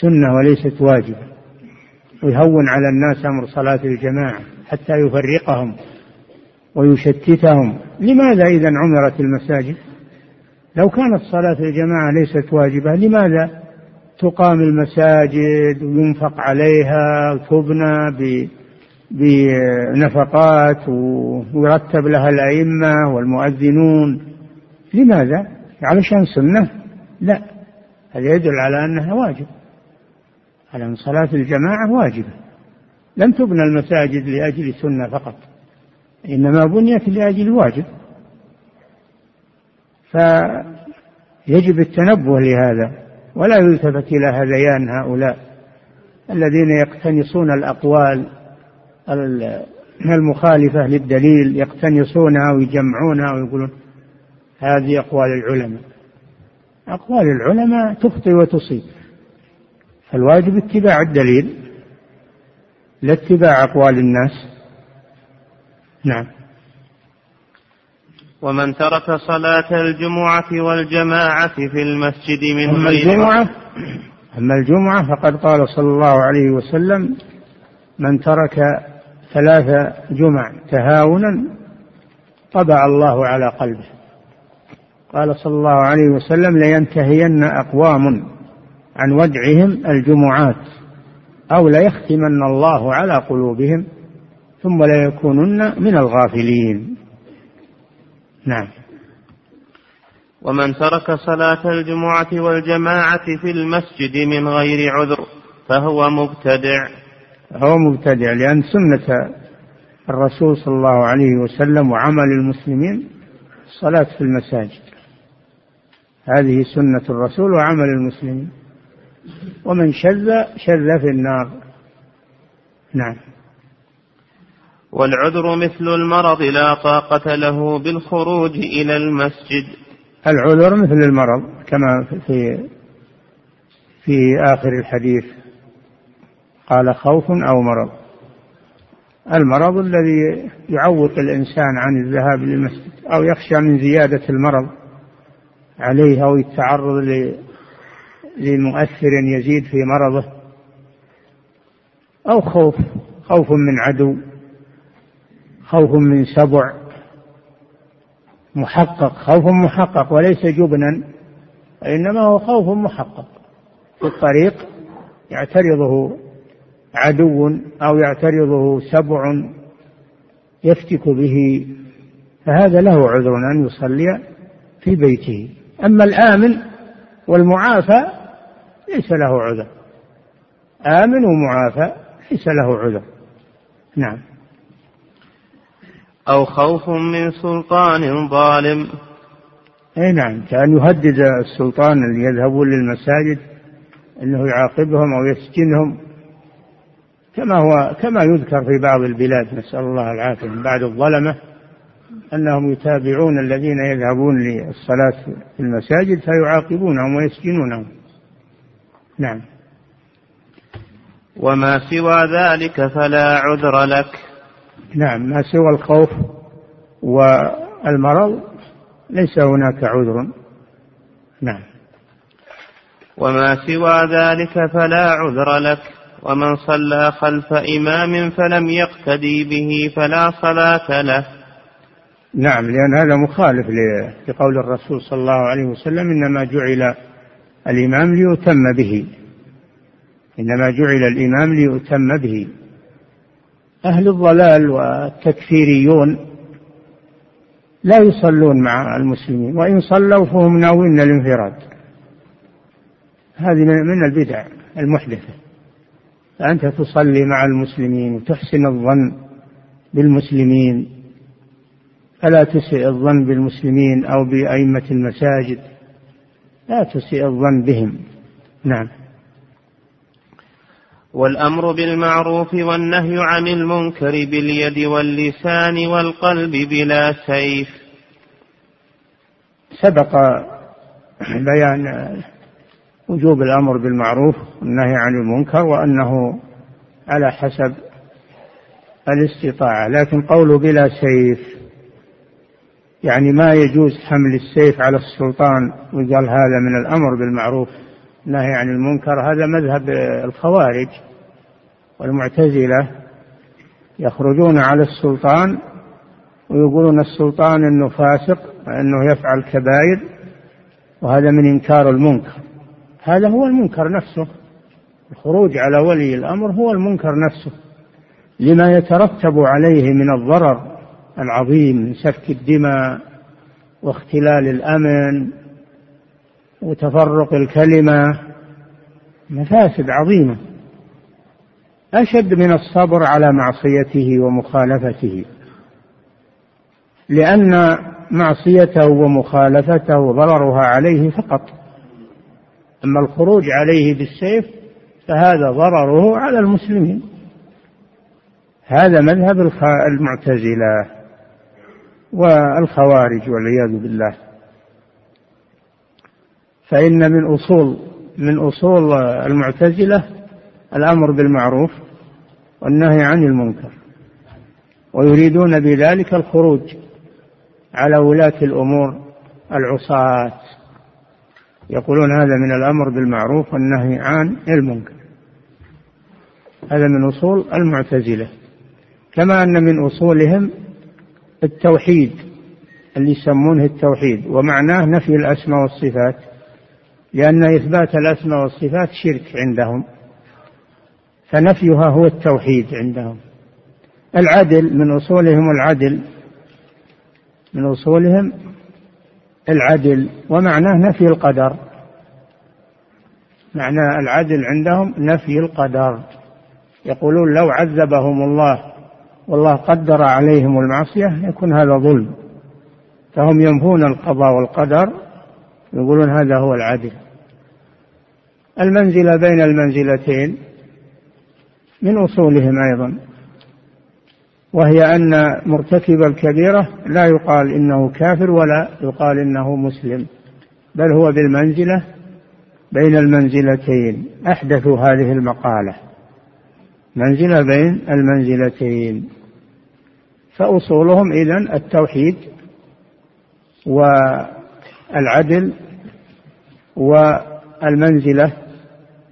سنة وليست واجبة. ويهون على الناس أمر صلاة الجماعة حتى يفرقهم ويشتتهم. لماذا إذا عمرت المساجد؟ لو كانت صلاة الجماعة ليست واجبة لماذا تقام المساجد وينفق عليها وتبنى بنفقات ويرتب لها الأئمة والمؤذنون؟ لماذا؟ علشان سنة؟ لا. هذا يدل على أنها واجب؟ على أن صلاة الجماعة واجبة. لم تبنى المساجد لأجل سنة فقط. إنما بنيت لأجل واجب. فيجب التنبه لهذا. ولا يلتفت إلى هذيان هؤلاء الذين يقتنصون الأقوال المخالفة للدليل يقتنصونها ويجمعونها ويقولون هذه أقوال العلماء. أقوال العلماء تخطي وتصيب. فالواجب اتباع الدليل. لا اتباع أقوال الناس. نعم. ومن ترك صلاة الجمعة والجماعة في المسجد من أما الجمعة أما الجمعة فقد قال صلى الله عليه وسلم من ترك ثلاث جمع تهاونا طبع الله على قلبه. قال صلى الله عليه وسلم لينتهين أقوام عن ودعهم الجمعات أو ليختمن الله على قلوبهم ثم ليكونن من الغافلين. نعم. ومن ترك صلاة الجمعة والجماعة في المسجد من غير عذر فهو مبتدع. هو مبتدع لأن سنة الرسول صلى الله عليه وسلم وعمل المسلمين الصلاة في المساجد. هذه سنة الرسول وعمل المسلمين. ومن شذ شذ في النار. نعم. والعذر مثل المرض لا طاقة له بالخروج إلى المسجد. العذر مثل المرض كما في في آخر الحديث. قال خوف أو مرض. المرض الذي يعوق الإنسان عن الذهاب للمسجد أو يخشى من زيادة المرض عليه أو التعرض لمؤثر يزيد في مرضه أو خوف خوف من عدو خوف من سبع محقق خوف محقق وليس جبنا وإنما هو خوف محقق. في الطريق يعترضه عدو أو يعترضه سبع يفتك به فهذا له عذر أن يصلي في بيته. أما الآمن والمعافى ليس له عذر. آمن ومعافى ليس له عذر. نعم. أو خوف من سلطان ظالم. أي نعم. كأن يهدد السلطان اللي يذهبون للمساجد أنه يعاقبهم أو يسجنهم. كما هو كما يذكر في بعض البلاد نسأل الله العافية من بعد الظلمة أنهم يتابعون الذين يذهبون للصلاة في المساجد فيعاقبونهم ويسجنونهم. نعم. وما سوى ذلك فلا عذر لك. نعم. ما سوى الخوف والمرض ليس هناك عذر. نعم. وما سوى ذلك فلا عذر لك. ومن صلى خلف إمام فلم يقتدي به فلا صلاة له. نعم لأن هذا مخالف لقول الرسول صلى الله عليه وسلم إنما جعل الإمام ليؤتم به. إنما جعل الإمام ليؤتم به. أهل الضلال والتكفيريون لا يصلون مع المسلمين وإن صلوا فهم ناوين الانفراد. هذه من البدع المحدثة. فأنت تصلي مع المسلمين وتحسن الظن بالمسلمين. فلا تسيء الظن بالمسلمين أو بأئمة المساجد؟ لا تسيء الظن بهم. نعم. والأمر بالمعروف والنهي عن المنكر باليد واللسان والقلب بلا سيف. سبق بيان وجوب الأمر بالمعروف والنهي عن المنكر وأنه على حسب الاستطاعة لكن قوله بلا سيف يعني ما يجوز حمل السيف على السلطان وقال هذا من الأمر بالمعروف النهي عن المنكر هذا مذهب الخوارج والمعتزلة يخرجون على السلطان ويقولون السلطان إنه فاسق وإنه يفعل كبائر وهذا من إنكار المنكر. هذا هو المنكر نفسه. الخروج على ولي الأمر هو المنكر نفسه. لما يترتب عليه من الضرر العظيم من سفك الدماء واختلال الأمن وتفرق الكلمة. مفاسد عظيمة. أشد من الصبر على معصيته ومخالفته. لأن معصيته ومخالفته ضررها عليه فقط. أما الخروج عليه بالسيف فهذا ضرره على المسلمين. هذا مذهب المعتزلة. والخوارج والعياذ بالله. فإن من أصول من أصول المعتزلة الأمر بالمعروف والنهي عن المنكر ويريدون بذلك الخروج على ولاة الأمور العصاة. يقولون هذا من الأمر بالمعروف والنهي عن المنكر. هذا من أصول المعتزلة. كما أن من أصولهم التوحيد اللي يسمونه التوحيد. ومعناه نفي الأسماء والصفات لأن إثبات الأسماء والصفات شرك عندهم فنفيها هو التوحيد عندهم. العدل من أصولهم العدل من أصولهم العدل. ومعناه نفي القدر. معنى العدل عندهم نفي القدر. يقولون لو عذبهم الله والله قدر عليهم المعصية يكون هذا ظلم. فهم ينفون القضاء والقدر يقولون هذا هو العدل. المنزلة بين المنزلتين من أصولهم أيضا وهي أن مرتكب الكبيرة لا يقال إنه كافر ولا يقال إنه مسلم بل هو بالمنزلة بين المنزلتين. أحدثوا هذه المقالة. منزلة بين المنزلتين. فأصولهم إذن التوحيد والعدل والمنزلة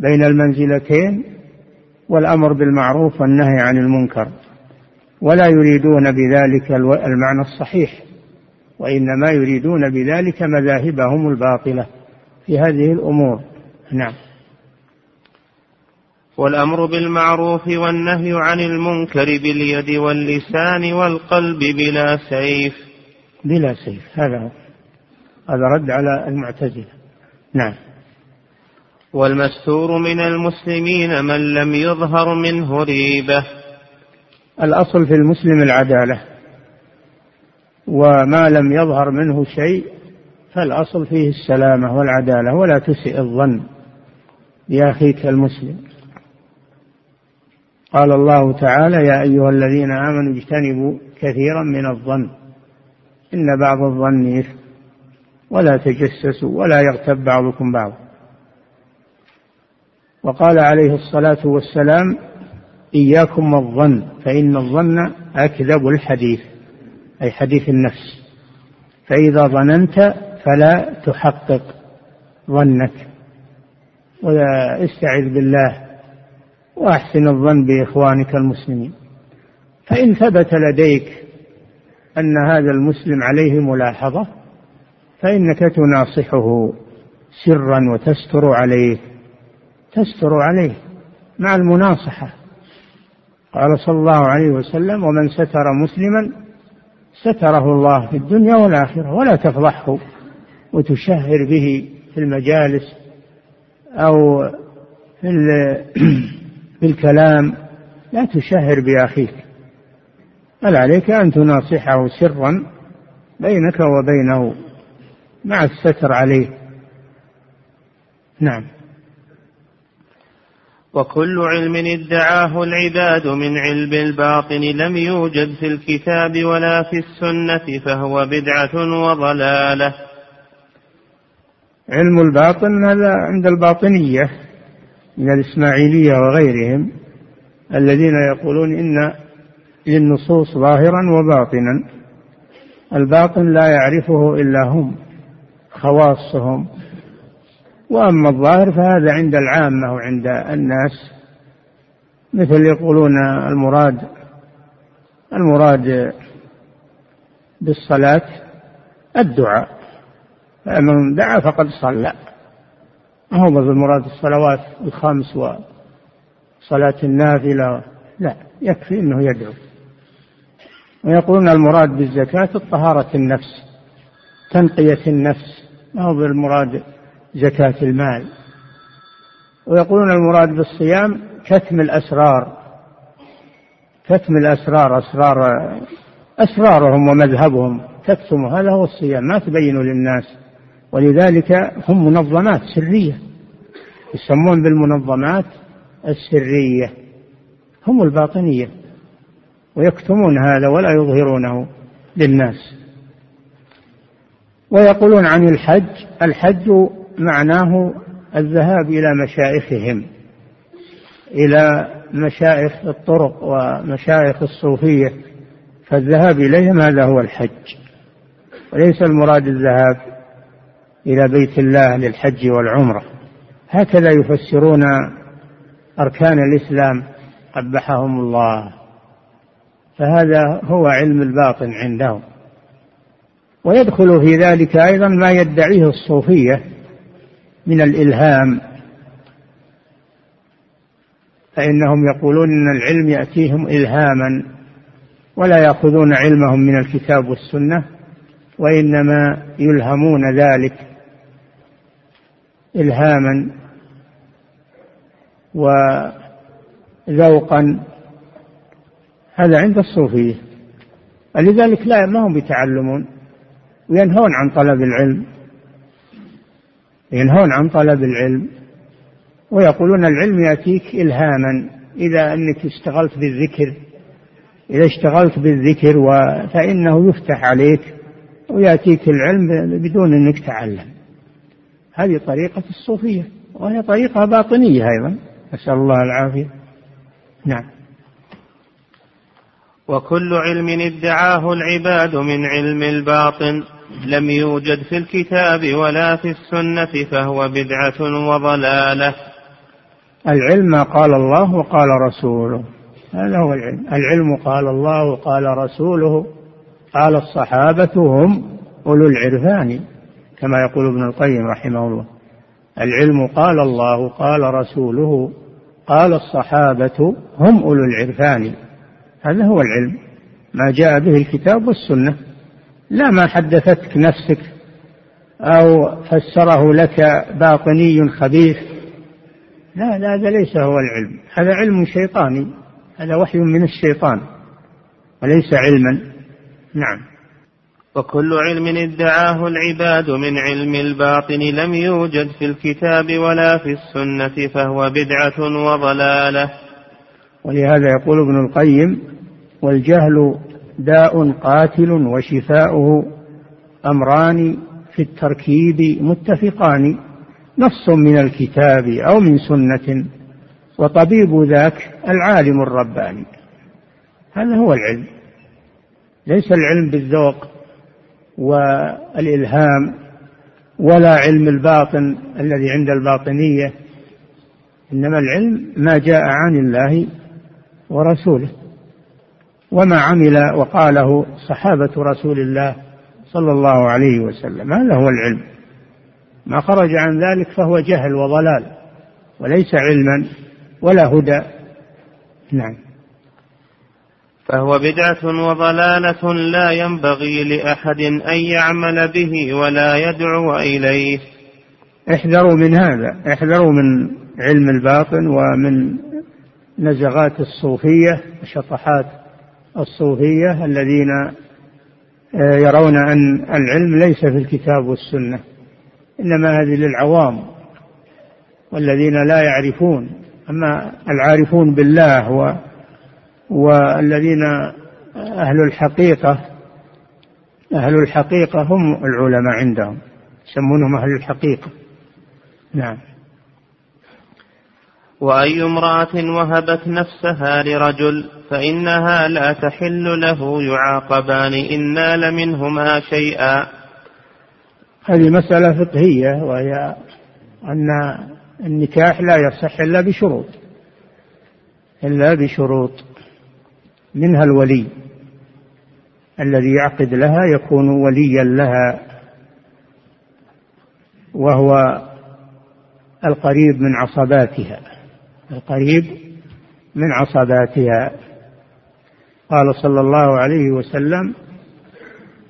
بين المنزلتين والأمر بالمعروف والنهي عن المنكر ولا يريدون بذلك المعنى الصحيح وإنما يريدون بذلك مذاهبهم الباطلة في هذه الأمور. نعم. والأمر بالمعروف والنهي عن المنكر باليد واللسان والقلب بلا سيف. بلا سيف. هذا هو. هذا رد على المعتزلة. نعم. والمستور من المسلمين من لم يظهر منه ريبة. الأصل في المسلم العدالة. وما لم يظهر منه شيء فالأصل فيه السلامة والعدالة ولا تسئ الظن. بأخيك المسلم. قال الله تعالى يا أيها الذين آمنوا اجتنبوا كثيرا من الظن إن بعض الظن إثم ولا تجسسوا ولا يغتب بعضكم بعضا. وقال عليه الصلاة والسلام إياكم والظن فإن الظن أكذب الحديث أي حديث النفس. فإذا ظننت فلا تحقق ظنك. واستعذ بالله وأحسن الظن بإخوانك المسلمين. فإن ثبت لديك أن هذا المسلم عليه ملاحظة فإنك تناصحه سرا وتستر عليه تستر عليه مع المناصحة. قال صلى الله عليه وسلم ومن ستر مسلما ستره الله في الدنيا والآخرة ولا تفضحه وتشهر به في المجالس أو في (clears throat) الكلام لا تشهر بأخيك. بل عليك أن تناصحه سرا بينك وبينه مع الستر عليه؟ نعم. وكل علم ادعاه العباد من علم الباطن لم يوجد في الكتاب ولا في السنة فهو بدعة وضلالة. علم الباطن هذا عند الباطنية. من الإسماعيلية وغيرهم الذين يقولون إن للنصوص ظاهرا وباطنا. الباطن لا يعرفه إلا هم خواصهم. وأما الظاهر فهذا عند العامة وعند الناس مثل يقولون المراد المراد بالصلاة الدعاء فمن دعا فقد صلى. ما هو المراد الصلوات الخمس وصلاة النافلة؟ لا يكفي أنه يدعو. ويقولون المراد بالزكاة الطهارة النفس تنقية النفس. ما هو بالمراد زكاة المال؟ ويقولون المراد بالصيام كتم الأسرار. كتم الأسرار أسرار أسرارهم ومذهبهم. تكتم هذا هو الصيام. ما تبين للناس. ولذلك هم منظمات سرية يسمون بالمنظمات السرية هم الباطنية ويكتمون هذا ولا يظهرونه للناس. ويقولون عن الحج الحج معناه الذهاب إلى مشايخهم إلى مشايخ الطرق ومشايخ الصوفية فالذهاب إليهم هذا هو الحج وليس المراد الذهاب. إلى بيت الله للحج والعمرة. هكذا يفسرون أركان الإسلام قبحهم الله. فهذا هو علم الباطن عندهم. ويدخل في ذلك أيضا ما يدعيه الصوفية من الإلهام. فإنهم يقولون أن العلم يأتيهم إلهاما ولا يأخذون علمهم من الكتاب والسنة وإنما يلهمون ذلك. إلهاما وذوقا هذا عند الصوفية. ولذلك لا ما هم بيتعلمون وينهون عن طلب العلم ينهون عن طلب العلم ويقولون العلم يأتيك إلهاما إذا أنك اشتغلت بالذكر إذا اشتغلت بالذكر فإنه يفتح عليك ويأتيك العلم بدون أنك تعلم. هذه طريقة الصوفية وهي طريقة باطنية أيضا. نسأل الله العافية. نعم. وكل علم ادعاه العباد من علم الباطن. لم يوجد في الكتاب ولا في السنة فهو بدعة وضلالة. العلم ما قال الله وقال رسوله. هذا هو العلم. العلم قال الله وقال رسوله. قال الصحابة هم أولو العرفان. كما يقول ابن القيم رحمه الله. العلم قال الله قال رسوله قال الصحابة هم أولو العرفان. هذا هو العلم. ما جاء به الكتاب والسنة. لا ما حدثتك نفسك أو فسره لك باطني خبيث. لا لا هذا ليس هو العلم. هذا علم شيطاني. هذا وحي من الشيطان. وليس علما. نعم. وكل علم ادعاه العباد من علم الباطن لم يوجد في الكتاب ولا في السنة فهو بدعة وضلالة. ولهذا يقول ابن القيم والجهل داء قاتل وشفاؤه أمران في التركيب متفقان نص من الكتاب أو من سنة وطبيب ذاك العالم الرباني. هذا هو العلم. ليس العلم بالذوق. والإلهام ولا علم الباطن الذي عند الباطنية إنما العلم ما جاء عن الله ورسوله. وما عمل وقاله صحابة رسول الله صلى الله عليه وسلم. هذا هو العلم. ما خرج عن ذلك فهو جهل وضلال وليس علما ولا هدى. نعم. فهو بدعة وضلالة لا ينبغي لأحد أن يعمل به ولا يدعو إليه. احذروا من هذا احذروا من علم الباطن ومن نزغات الصوفية وشطحات الصوفية الذين آه، يرون أن العلم ليس في الكتاب والسنة إنما هذه للعوام والذين لا يعرفون. أما العارفون بالله و والذين أهل الحقيقة أهل الحقيقة هم العلماء عندهم يسمونهم أهل الحقيقة. نعم. وأي امرأة وهبت نفسها لرجل فإنها لا تحل له يعاقبان إن نال منهما شيئا. هذه مسألة فقهية وهي أن النكاح لا يصح إلا بشروط إلا بشروط. منها الولي. الذي يعقد لها يكون وليا لها. وهو القريب من عصباتها. القريب من عصباتها. قال صلى الله عليه وسلم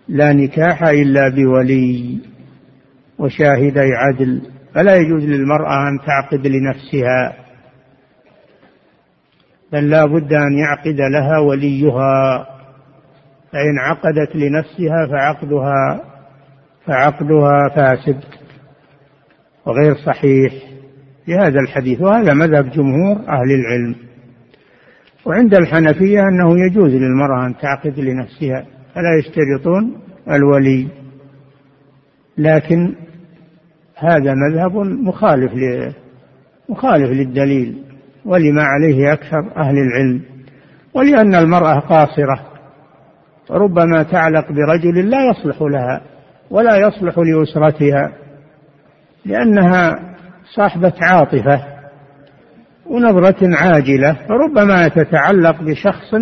لا نكاح إلا بولي وشاهدي عدل. فلا يجوز للمرأة أن تعقد لنفسها. بل لا بد أن يعقد لها وليها فإن عقدت لنفسها فعقدها فعقدها فاسد وغير صحيح بهذا الحديث. وهذا مذهب جمهور أهل العلم. وعند الحنفية أنه يجوز للمرأة أن تعقد لنفسها فلا يشترطون الولي. لكن هذا مذهب مخالف مخالف للدليل. ولما عليه أكثر أهل العلم ولأن المرأة قاصرة ربما تعلق برجل لا يصلح لها ولا يصلح لأسرتها لأنها صاحبة عاطفة ونظرة عاجلة فربما تتعلق بشخص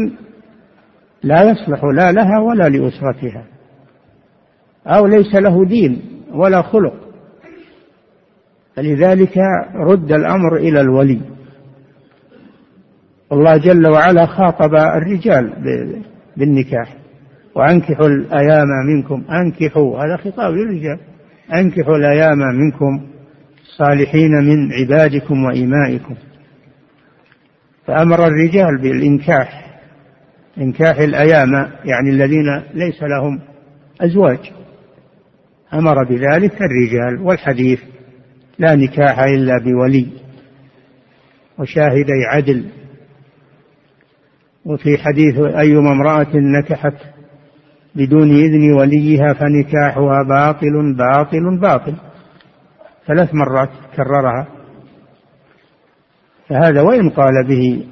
لا يصلح لا لها ولا لأسرتها. أو ليس له دين ولا خلق. فلذلك رد الأمر إلى الولي. الله جل وعلا خاطب الرجال بالنكاح. وأنكحوا الأيام منكم. أنكحوا. هذا خطاب للرجال. أنكحوا الأيام منكم الصالحين من عبادكم وإمائكم فأمر الرجال بالإنكاح. إنكاح الأيام يعني الذين ليس لهم أزواج. أمر بذلك الرجال والحديث لا نكاح إلا بولي وشاهدي عدل. وفي حديث أيما امرأة نكحت بدون إذن وليها فنكاحها باطل باطل باطل. ثلاث مرات كررها. فهذا وإن قال به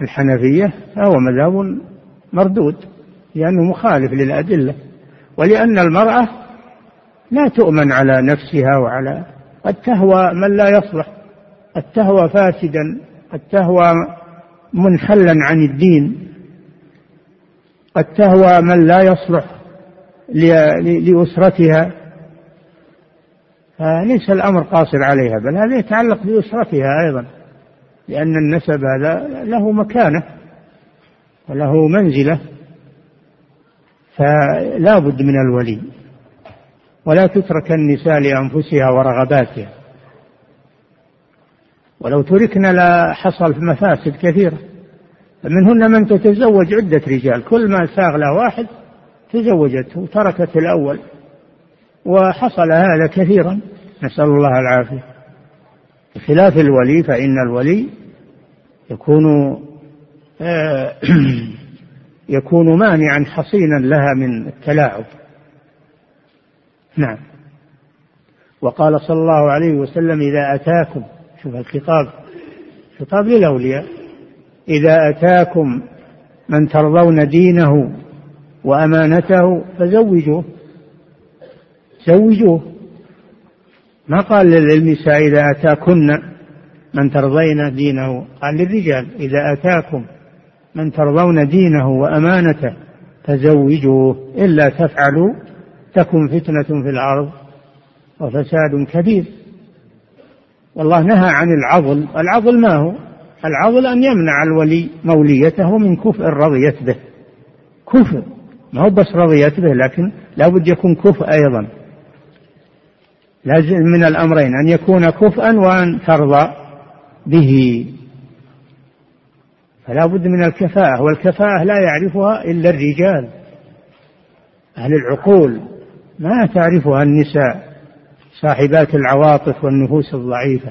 الحنفية فهو مذهب مردود لأنه مخالف للأدلة. ولأن المرأة لا تؤمن على نفسها وعلى قد تهوى من لا يصلح قد تهوى فاسدا قد تهوى منحلا عن الدين قد تهوى من لا يصلح لأسرتها. فليس الأمر قاصر عليها بل هذا يتعلق بأسرتها أيضا لأن النسب هذا له مكانة وله منزلة فلا بد من الولي. ولا تترك النساء لأنفسها ورغباتها. ولو تركنا لحصل مفاسد كثيرة. فمنهن من تتزوج عدة رجال كل ما ساغ له واحد تزوجته وتركت الأول. وحصل هذا كثيرا نسأل الله العافية. بخلاف الولي فإن الولي يكون آه، (clears throat) يكون مانعا حصينا لها من التلاعب. نعم. وقال صلى الله عليه وسلم إذا أتاكم شوف الخطاب خطاب للأولياء. إذا أتاكم من ترضون دينه وأمانته فزوجوه زوجوه. ما قال للنساء إذا أتاكن من ترضين دينه قال للرجال إذا أتاكم من ترضون دينه وأمانته فزوجوه إلا تفعلوا تكن فتنة في الأرض وفساد كبير. والله نهى عن العضل. العضل ما هو؟ العضل أن يمنع الولي موليته من كفء رضيت به كفء. ما هو بس رضيت به لكن لابد يكون كفء أيضا. لازم من الأمرين أن يكون كفءا وأن ترضى به. فلا بد من الكفاءة والكفاءة لا يعرفها إلا الرجال. أهل العقول. ما تعرفها النساء. صاحبات العواطف والنفوس الضعيفة.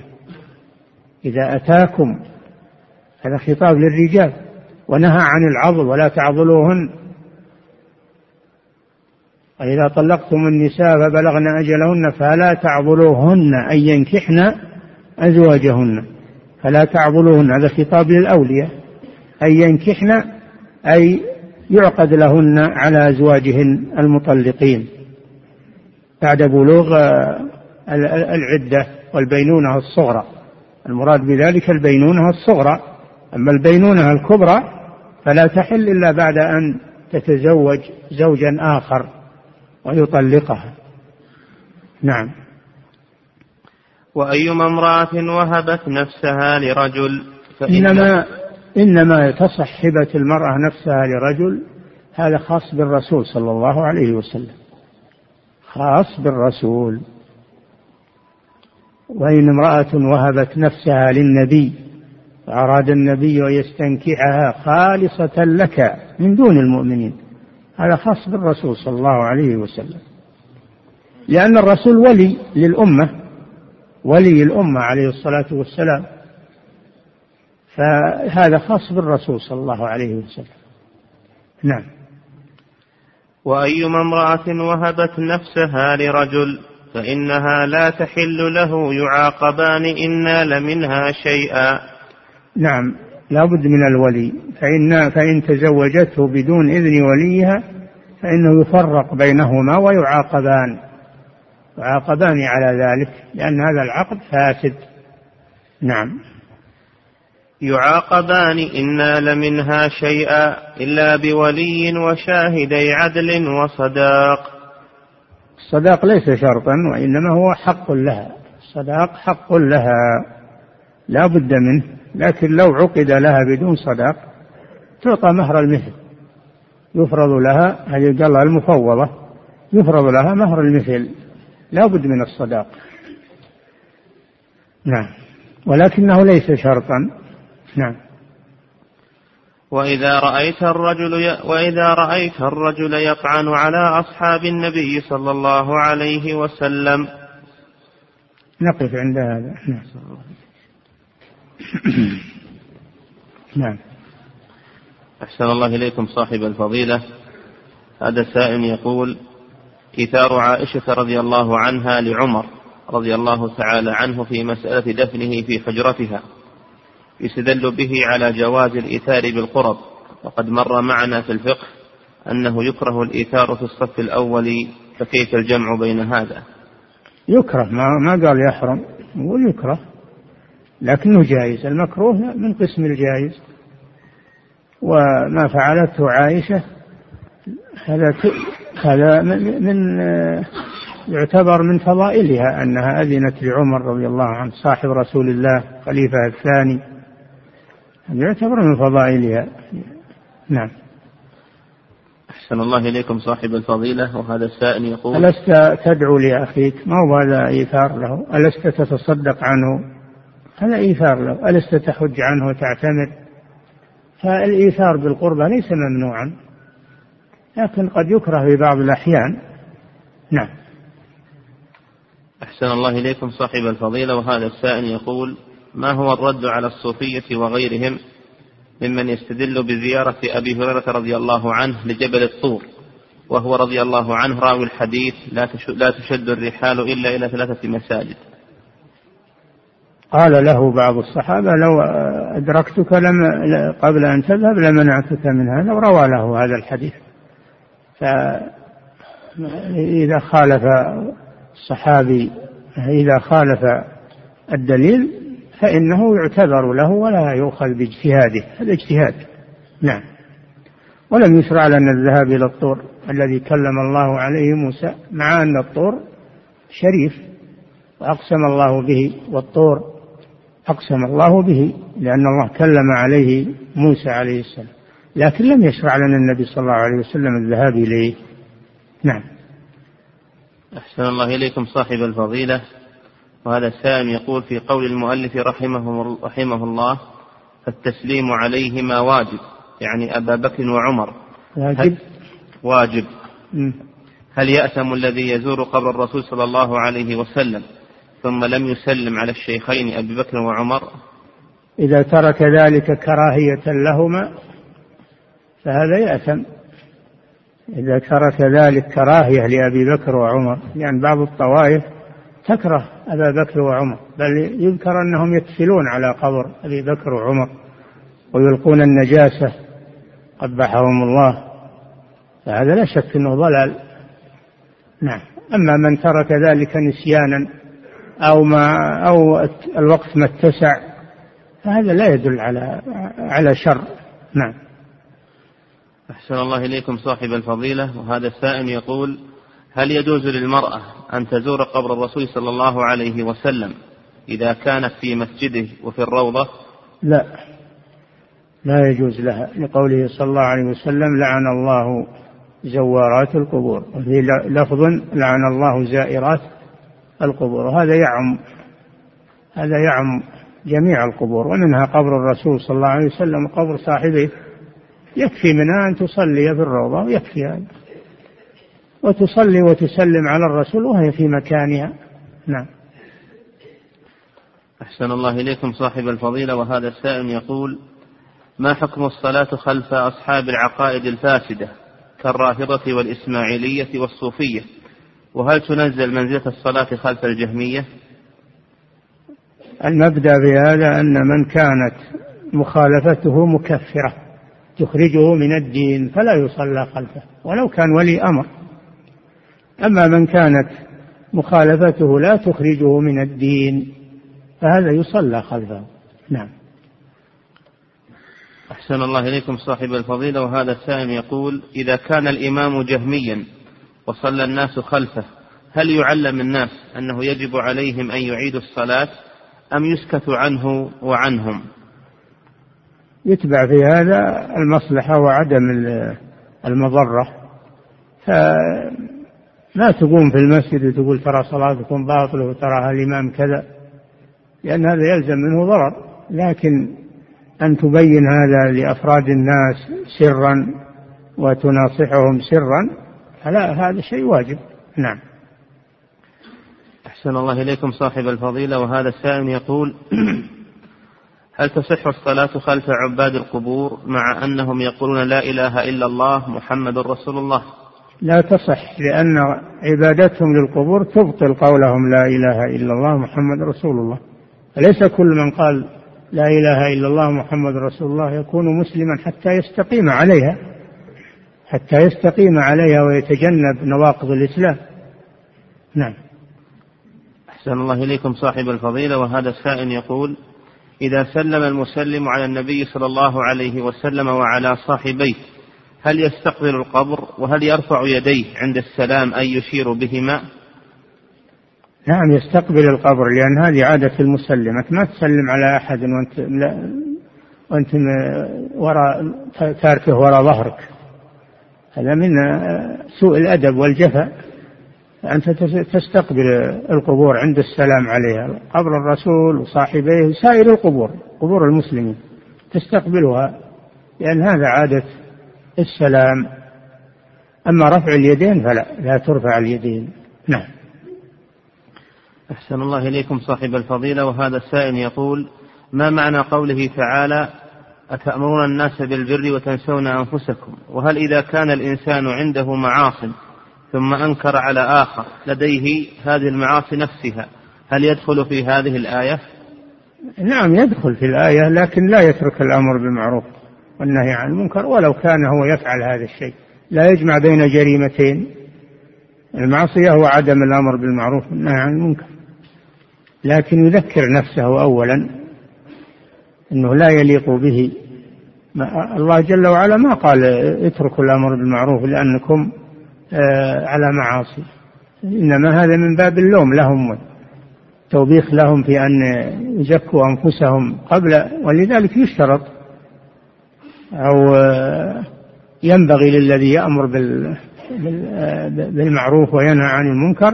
إذا أتاكم هذا خطاب للرجال ونهى عن العضل ولا تعضلوهن. وإذا طلقتم النساء فبلغن أجلهن فلا تعضلوهن أن ينكحن أزواجهن. فلا تعضلوهن هذا خطاب للأولياء. أن ينكحن أي يعقد لهن على أزواجهن المطلقين. بعد بلوغ العدة والبينونة الصغرى. المراد بذلك البينونة الصغرى. أما البينونة الكبرى فلا تحل إلا بعد أن تتزوج زوجا آخر ويطلقها. نعم. وأيما امرأة وهبت نفسها لرجل إنما إنما تصح هبة المرأة نفسها لرجل هذا خاص بالرسول صلى الله عليه وسلم. خاص بالرسول. وإن امرأة وهبت نفسها للنبي أراد النبي أن يستنكحها خالصة لك من دون المؤمنين. هذا خاص بالرسول صلى الله عليه وسلم. لأن الرسول ولي للأمة ولي الأمة عليه الصلاة والسلام. فهذا خاص بالرسول صلى الله عليه وسلم. نعم. وأيما امرأة وهبت نفسها لرجل فإنها لا تحل له يعاقبان إن نال منها شيئا. نعم لا بد من الولي. فإن فإن تزوجته بدون إذن وليها فإنه يفرق بينهما ويعاقبان. يعاقبان على ذلك لأن هذا العقد فاسد. نعم. يعاقبان إن نال منها شيئا إلا بولي وشاهدي عدل وصداق. الصداق ليس شرطا وإنما هو حق لها. الصداق حق لها. لا بد منه. لكن لو عقد لها بدون صداق تعطى مهر المثل. يفرض لها هذه قال المفوضة يفرض لها مهر المثل. لا بد من الصداق. نعم. ولكنه ليس شرطا. نعم. وإذا رأيت الرجل ي... وإذا رأيت الرجل يطعن على أصحاب النبي صلى الله عليه وسلم. نقف عند هذا. نعم. (coughs) نعم. أحسن الله إليكم صاحب الفضيلة. هذا سائل يقول إيثار عائشة رضي الله عنها لعمر رضي الله تعالى عنه في مسألة دفنه في حجرتها. يستدل به على جواز الإيثار بالقرب. وقد مر معنا في الفقه أنه يكره الإيثار في الصف الأول فكيف الجمع بين هذا؟ يكره ما, ما قال يحرم يقول يكره. لكنه جائز المكروه من قسم الجائز. وما فعلته عائشة هذا هذا من يعتبر من فضائلها أنها أذنت لعمر رضي الله عنه صاحب رسول الله خليفة الثاني. يعتبر من فضائلها. نعم. أحسن الله إليكم صاحب الفضيلة وهذا السائل يقول ألست تدعو لأخيك؟ ما هو هذا إيثار له؟ ألست تتصدق عنه؟ هذا إيثار له. ألست تحج عنه وتعتمر فالإيثار بالقربى ليس ممنوعا لكن قد يكره في بعض الأحيان. نعم. أحسن الله إليكم صاحب الفضيلة وهذا السائل يقول ما هو الرد على الصوفية وغيرهم ممن يستدل بزيارة أبي هريرة رضي الله عنه لجبل الطور؟ وهو رضي الله عنه راوي الحديث لا لا تشد الرحال إلا إلى ثلاثة مساجد. قال له بعض الصحابة لو أدركتك لم قبل أن تذهب لمنعتك من هذا وروى له هذا الحديث. فإذا خالف الصحابي إذا خالف الدليل فإنه يعتذر له ولا يؤخذ باجتهاده هذا اجتهاد. نعم. ولم يشرع لنا الذهاب إلى الطور الذي كلم الله عليه موسى مع أن الطور شريف وأقسم الله به والطور أقسم الله به لأن الله كلم عليه موسى عليه السلام. لكن لم يشرع لنا النبي صلى الله عليه وسلم الذهاب إليه. نعم. أحسن الله إليكم صاحب الفضيلة. وهذا السائل يقول في قول المؤلف رحمه, رحمه الله التسليم عليهما واجب. يعني أبا بكر وعمر. واجب؟ واجب. هل يأثم الذي يزور قبر الرسول صلى الله عليه وسلم ثم لم يسلم على الشيخين أبي بكر وعمر؟ إذا ترك ذلك كراهية لهما فهذا يأثم. إذا ترك ذلك كراهية لأبي بكر وعمر لأن يعني بعض الطوائف تكره أبا بكر وعمر بل يذكر أنهم يتفلون على قبر أبي بكر وعمر ويلقون النجاسة قبحهم الله فهذا لا شك أنه ضلال. نعم. أما من ترك ذلك نسيانا أو ما أو الوقت ما اتسع فهذا لا يدل على على شر. نعم. أحسن الله إليكم صاحب الفضيلة. وهذا السائل يقول هل يجوز للمرأة أن تزور قبر الرسول صلى الله عليه وسلم إذا كانت في مسجده وفي الروضة؟ لا. لا يجوز لها. لقوله صلى الله عليه وسلم لعن الله زوارات القبور. وفي لفظ لعن الله زائرات القبور. وهذا يعم. هذا يعم جميع القبور. ومنها قبر الرسول صلى الله عليه وسلم وقبر صاحبه. يكفي منها أن تصلي في الروضة ويكفي. هذا وتصلي وتسلم على الرسول وهي في مكانها. نعم. أحسن الله إليكم صاحب الفضيلة وهذا السائل يقول ما حكم الصلاة خلف أصحاب العقائد الفاسدة كالرافضة والإسماعيلية والصوفية؟ وهل تنزل منزلة الصلاة خلف الجهمية؟ المبدأ في هذا أن من كانت مخالفته مكفرة تخرجه من الدين فلا يصلى خلفه ولو كان ولي أمر. أما من كانت مخالفته لا تخرجه من الدين فهذا يصلى خلفه. نعم. أحسن الله إليكم صاحب الفضيلة وهذا السائل يقول إذا كان الإمام جهميا وصلى الناس خلفه هل يعلم الناس أنه يجب عليهم أن يعيدوا الصلاة أم يسكت عنه وعنهم؟ يتبع في هذا المصلحة وعدم المضرة. فلا تقوم في المسجد وتقول ترى صلاتكم باطلة وتراها الإمام كذا لأن هذا يلزم منه ضرر. لكن أن تبين هذا لأفراد الناس سرا وتناصحهم سرا فلا هذا شيء واجب. نعم. أحسن الله إليكم صاحب الفضيلة. وهذا السائل يقول (clears throat) هل تصح الصلاة خلف عباد القبور مع أنهم يقولون لا إله إلا الله محمد رسول الله؟ لا تصح لأن عبادتهم للقبور تبطل قولهم لا إله إلا الله محمد رسول الله. فليس كل من قال لا إله إلا الله محمد رسول الله يكون مسلما حتى يستقيم عليها حتى يستقيم عليها ويتجنب نواقض الإسلام. نعم. أحسن الله إليكم صاحب الفضيلة وهذا السائل يقول إذا سلم المسلم على النبي صلى الله عليه وسلم وعلى صاحبيه هل يستقبل القبر وهل يرفع يديه عند السلام أي يشير بهما؟ نعم يستقبل القبر لأن هذه عادة المسلم ما تسلم على أحد وأنت لا وأنت وراء تاركه وراء ظهرك. هذا من سوء الأدب والجفاء. أنت تستقبل القبور عند السلام عليها. قبر الرسول وصاحبيه سائر القبور قبور المسلمين تستقبلها لأن هذا عادة السلام. أما رفع اليدين فلا لا ترفع اليدين. نعم. أحسن الله إليكم صاحب الفضيلة وهذا السائل يقول ما معنى قوله تعالى أتأمرون الناس بالبر وتنسون أنفسكم؟ وهل إذا كان الإنسان عنده معاصٍ ثم أنكر على آخر لديه هذه المعاصي نفسها هل يدخل في هذه الآية؟ نعم يدخل في الآية لكن لا يترك الأمر بالمعروف. والنهي عن المنكر ولو كان هو يفعل هذا الشيء. لا يجمع بين جريمتين المعصية هو عدم الأمر بالمعروف والنهي عن المنكر. لكن يذكر نفسه أولا أنه لا يليق به. الله جل وعلا ما قال اتركوا الأمر بالمعروف لأنكم آه، على معاصي. إنما هذا من باب اللوم لهم توبيخ لهم في أن يزكوا أنفسهم قبل ولذلك يشترط أو آه، ينبغي للذي يأمر بالمعروف وينهى عن المنكر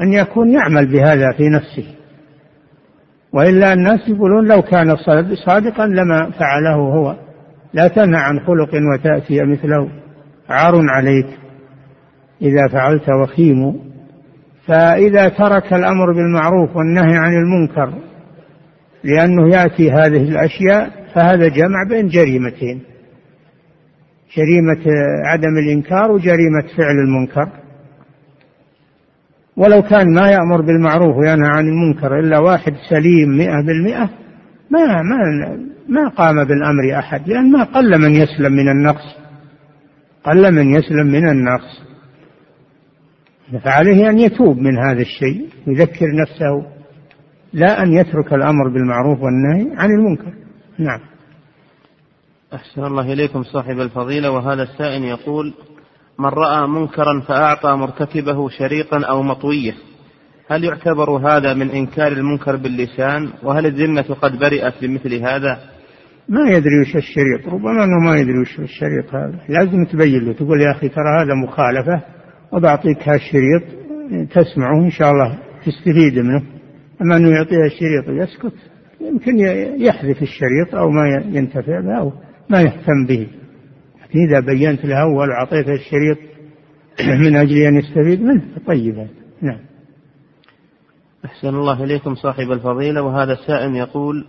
أن يكون يعمل بهذا في نفسه. وإلا الناس يقولون لو كان صادقا لما فعله هو. لا تنهى عن خلق وتأتي مثله. عار عليك. إذا فعلت وخيم. فإذا ترك الأمر بالمعروف والنهي عن المنكر لأنه يأتي هذه الأشياء فهذا جمع بين جريمتين. جريمة عدم الإنكار وجريمة فعل المنكر. ولو كان ما يأمر بالمعروف وينهى عن المنكر إلا واحد سليم مئة بالمئة ما ما ما قام بالأمر أحد لأن ما قل من يسلم من النقص. قل من يسلم من النقص. فعليه أن يتوب من هذا الشيء يذكر نفسه. لا أن يترك الأمر بالمعروف والنهي عن المنكر. نعم. أحسن الله إليكم صاحب الفضيلة. وهذا السائل يقول من رأى منكرا فأعطى مرتكبه شريطا أو مطوية. هل يعتبر هذا من إنكار المنكر باللسان؟ وهل الذمة قد برئت بمثل هذا؟ ما يدري وش الشريط. ربما أنه ما يدري وش الشريط هذا. لازم تبين له. تقول يا أخي ترى هذا مخالفة وبعطيك هالشريط تسمعه إن شاء الله تستفيد منه. أما أنه يعطيها الشريط ويسكت يمكن يحذف الشريط أو ما ينتفع به أو ما يهتم به. إذا بينت له أول وأعطيته الشريط (clears throat) من أجل أن يستفيد منه طيب نعم. أحسن الله إليكم صاحب الفضيلة. وهذا السائل يقول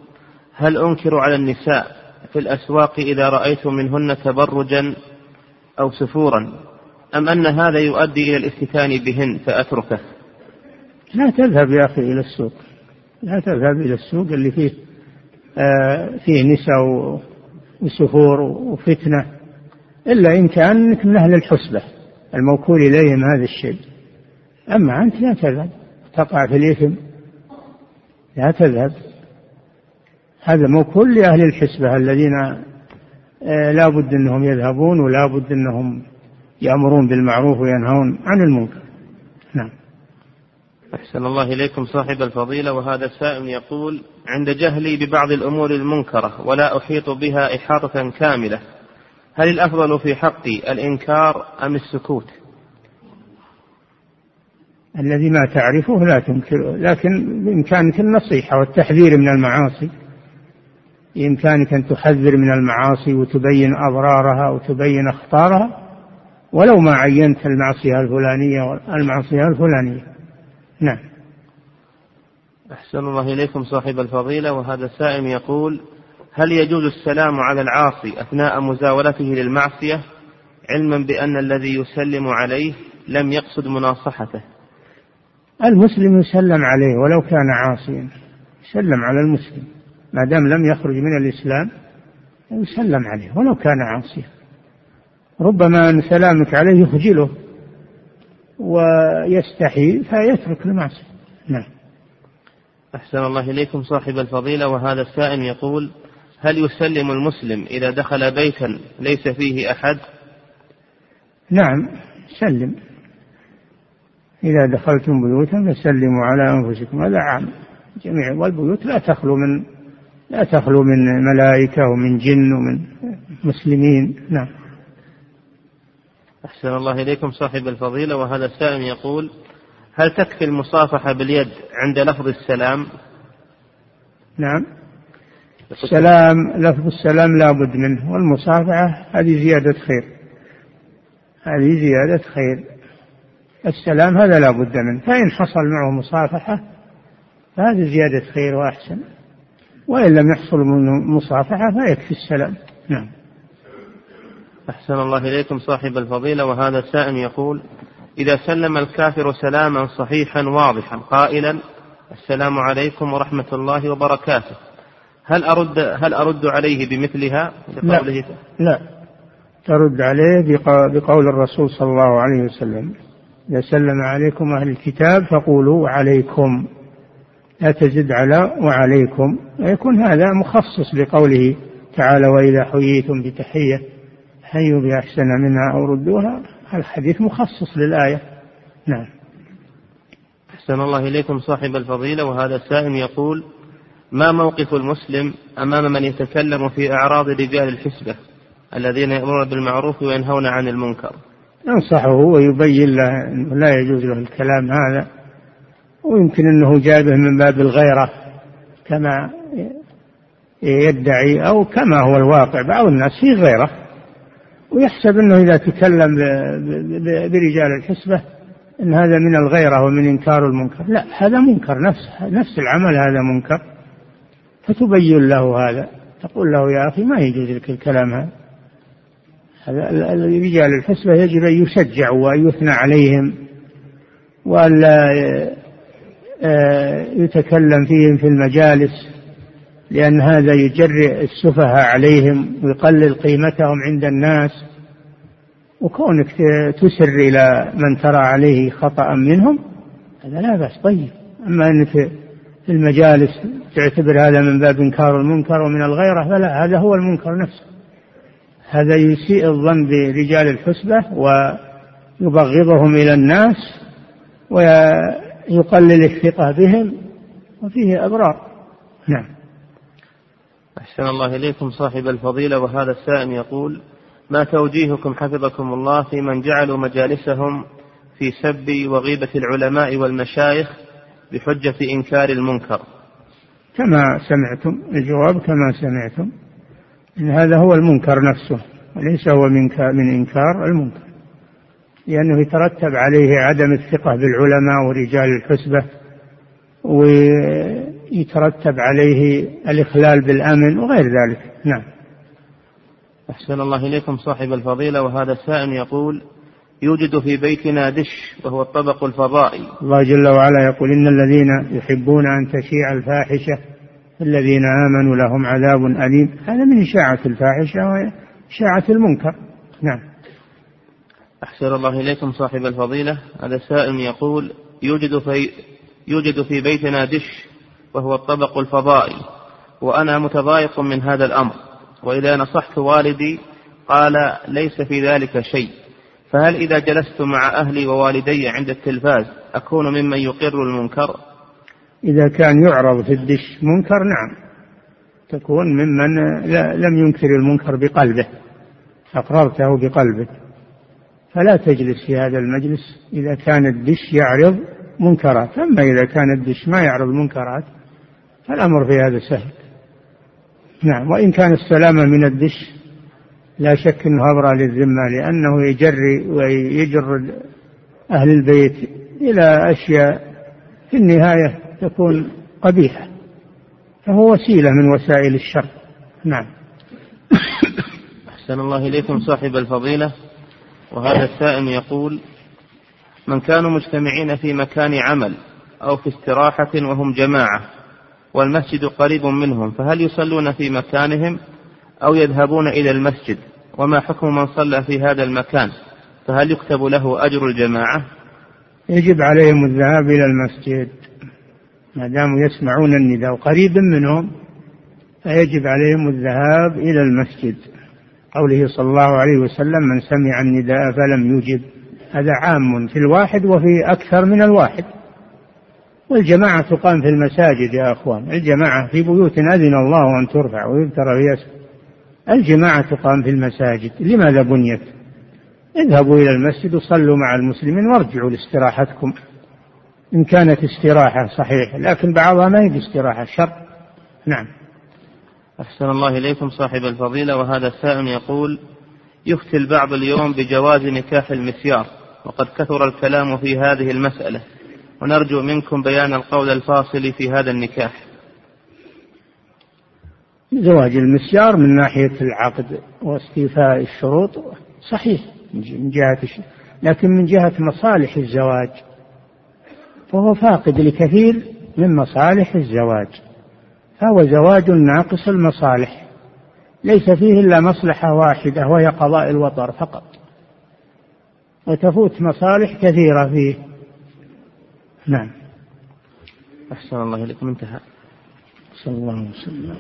هل أنكر على النساء في الأسواق إذا رأيت منهن تبرجا أو سفورا؟ أم أن هذا يؤدي إلى الافتتان بهن؟ فأتركه. لا تذهب يا أخي إلى السوق. لا تذهب إلى السوق اللي فيه آه فيه نساء وسفور وفتنة إلا إن كان من أهل الحسبة الموكول إليهم هذا الشيء. أما أنت لا تذهب. تقع في الإثم. لا تذهب. هذا موكول لأهل الحسبة الذين آه، لا بد أنهم يذهبون ولا بد أنهم يأمرون بالمعروف وينهون عن المنكر. أحسن الله إليكم صاحب الفضيلة وهذا السائل يقول عند جهلي ببعض الأمور المنكرة ولا أحيط بها إحاطة كاملة هل الأفضل في حقي الإنكار أم السكوت؟ الذي ما تعرفه لا تنكره لكن بإمكانك النصيحة والتحذير من المعاصي بإمكانك أن تحذر من المعاصي وتبين أضرارها وتبين أخطارها ولو ما عينت المعصية الفلانية المعصية الفلانية. نعم. أحسن الله إليكم صاحب الفضيلة وهذا السائل يقول هل يجوز السلام على العاصي أثناء مزاولته للمعصية؟ علما بأن الذي يسلم عليه لم يقصد مناصحته. المسلم يسلم عليه ولو كان عاصيا يسلم على المسلم. ما دام لم يخرج من الإسلام يسلم عليه ولو كان عاصيا. ربما أن سلامك عليه يخجله. ويستحي فيترك المعصية. نعم. أحسن الله إليكم صاحب الفضيلة وهذا السائل يقول هل يسلم المسلم إذا دخل بيتا ليس فيه أحد؟ نعم سلم. إذا دخلتم بيوتا فسلموا على أنفسكم هذا عام. جميع والبيوت لا تخلو من لا تخلو من ملائكة ومن جن ومن مسلمين. نعم. أحسن الله إليكم صاحب الفضيلة وهذا السائل يقول هل تكفي المصافحة باليد عند لفظ السلام؟ نعم. السلام لفظ السلام لا بد منه والمصافحة هذه زيادة خير. هذه زيادة خير. السلام هذا لا بد منه فإن حصل معه مصافحة فهذه زيادة خير وأحسن. وإن لم يحصل منه مصافحة فيكفي السلام. نعم. أحسن الله إليكم صاحب الفضيلة وهذا السائل يقول إذا سلم الكافر سلاما صحيحا واضحا قائلا السلام عليكم ورحمة الله وبركاته. هل أرد هل أرد عليه بمثلها؟ لا, لا. ترد عليه بقول الرسول صلى الله عليه وسلم إذا سلم عليكم أهل الكتاب فقولوا عليكم لا تزد على وعليكم. ويكون هذا مخصص لقوله تعالى وإذا حييتم بتحية حيوا بأحسن منها أو ردوها الحديث مخصص للآية. نعم. أحسن الله إليكم صاحب الفضيلة وهذا السائل يقول ما موقف المسلم أمام من يتكلم في أعراض رجال الحسبة الذين يأمرون بالمعروف وينهون عن المنكر؟ ينصحه ويبين له أنه لا يجوز له الكلام هذا ويمكن أنه جابه من باب الغيرة كما يدعي أو كما هو الواقع بعض الناس فيه غيرة. ويحسب أنه إذا تكلم برجال الحسبة أن هذا من الغيرة ومن إنكار المنكر. لا هذا منكر. نفس نفس العمل هذا منكر. فتبين له هذا. تقول له يا أخي ما يجوز لك الكلام هذا. هذا رجال الحسبة يجب أن يشجع وأن يثنى عليهم وألا آه، يتكلم فيهم في المجالس. لأن هذا يجرئ السفهاء عليهم ويقلل قيمتهم عند الناس. وكونك تسر إلى من ترى عليه خطأ منهم هذا لا بأس. طيب. أما أنك في المجالس تعتبر هذا من باب إنكار المنكر ومن الغيرة فلا هذا هو المنكر نفسه. هذا يسيء الظن برجال الحسبة ويبغضهم إلى الناس ويقلل الثقة بهم وفيه أبرار. نعم. أحسن الله إليكم صاحب الفضيلة وهذا السائل يقول ما توجيهكم حفظكم الله في من جعلوا مجالسهم في سب وغيبة العلماء والمشايخ بحجة إنكار المنكر؟ كما سمعتم الجواب كما سمعتم إن هذا هو المنكر نفسه وليس هو من من إنكار المنكر لأنه يترتب عليه عدم الثقة بالعلماء ورجال الحسبة ويترتب عليه الإخلال بالأمن وغير ذلك. نعم. أحسن الله إليكم صاحب الفضيلة وهذا السائل يقول يوجد في بيتنا دش وهو الطبق الفضائي. الله جل وعلا يقول إن الذين يحبون أن تشيع الفاحشة الذين آمنوا لهم عذاب أليم. هذا من إشاعة الفاحشة وإشاعة المنكر. نعم. أحسن الله إليكم صاحب الفضيلة هذا سائل يقول يوجد في يوجد في بيتنا دش وهو الطبق الفضائي وأنا متضايق من هذا الأمر وإذا نصحت والدي قال ليس في ذلك شيء فهل إذا جلست مع أهلي ووالدي عند التلفاز أكون ممن يقر المنكر؟ إذا كان يعرض في الدش منكر نعم. تكون ممن لم ينكر المنكر بقلبه أقررته بقلبك. فلا تجلس في هذا المجلس إذا كان الدش يعرض منكرات. أما إذا كان الدش ما يعرض منكرات فالأمر في هذا سهل. نعم وإن كان السلامة من الدش لا شك أنه أبرى للذمة لأنه يجري ويجر أهل البيت إلى أشياء في النهاية تكون قبيحة. فهو وسيلة من وسائل الشر. نعم. أحسن الله إليكم صاحب الفضيلة. وهذا السائل يقول من كانوا مجتمعين في مكان عمل أو في استراحة وهم جماعة والمسجد قريب منهم فهل يصلون في مكانهم أو يذهبون إلى المسجد؟ وما حكم من صلى في هذا المكان؟ فهل يكتب له أجر الجماعة؟ يجب عليهم الذهاب إلى المسجد. ما داموا يسمعون النداء قريب منهم فيجب عليهم الذهاب إلى المسجد. قوله صلى الله عليه وسلم من سمع النداء فلم يجب. هذا عام في الواحد وفي أكثر من الواحد. والجماعة تقام في المساجد يا أخوان. الجماعة في بيوت أذن الله أن ترفع ويذكر اسمه الجماعة تقام في المساجد. لماذا بنيت؟ اذهبوا إلى المسجد وصلوا مع المسلمين وارجعوا لاستراحتكم. إن كانت استراحة صحيح لكن بعضها ما هي استراحة شر. نعم. أحسن الله إليكم صاحب الفضيلة. وهذا السائل يقول يفتي البعض اليوم بجواز نكاح المسيار وقد كثر الكلام في هذه المسألة. ونرجو منكم بيان القول الفاصل في هذا النكاح. زواج المسيار من ناحية العقد واستيفاء الشروط صحيح من جهة لكن من جهة مصالح الزواج فهو فاقد لكثير من مصالح الزواج. فهو زواج ناقص المصالح. ليس فيه إلا مصلحة واحدة وهي قضاء الوطر فقط. وتفوت مصالح كثيرة فيه. نعم. أحسن الله إليكم. انتهى. صلى الله عليه وسلم.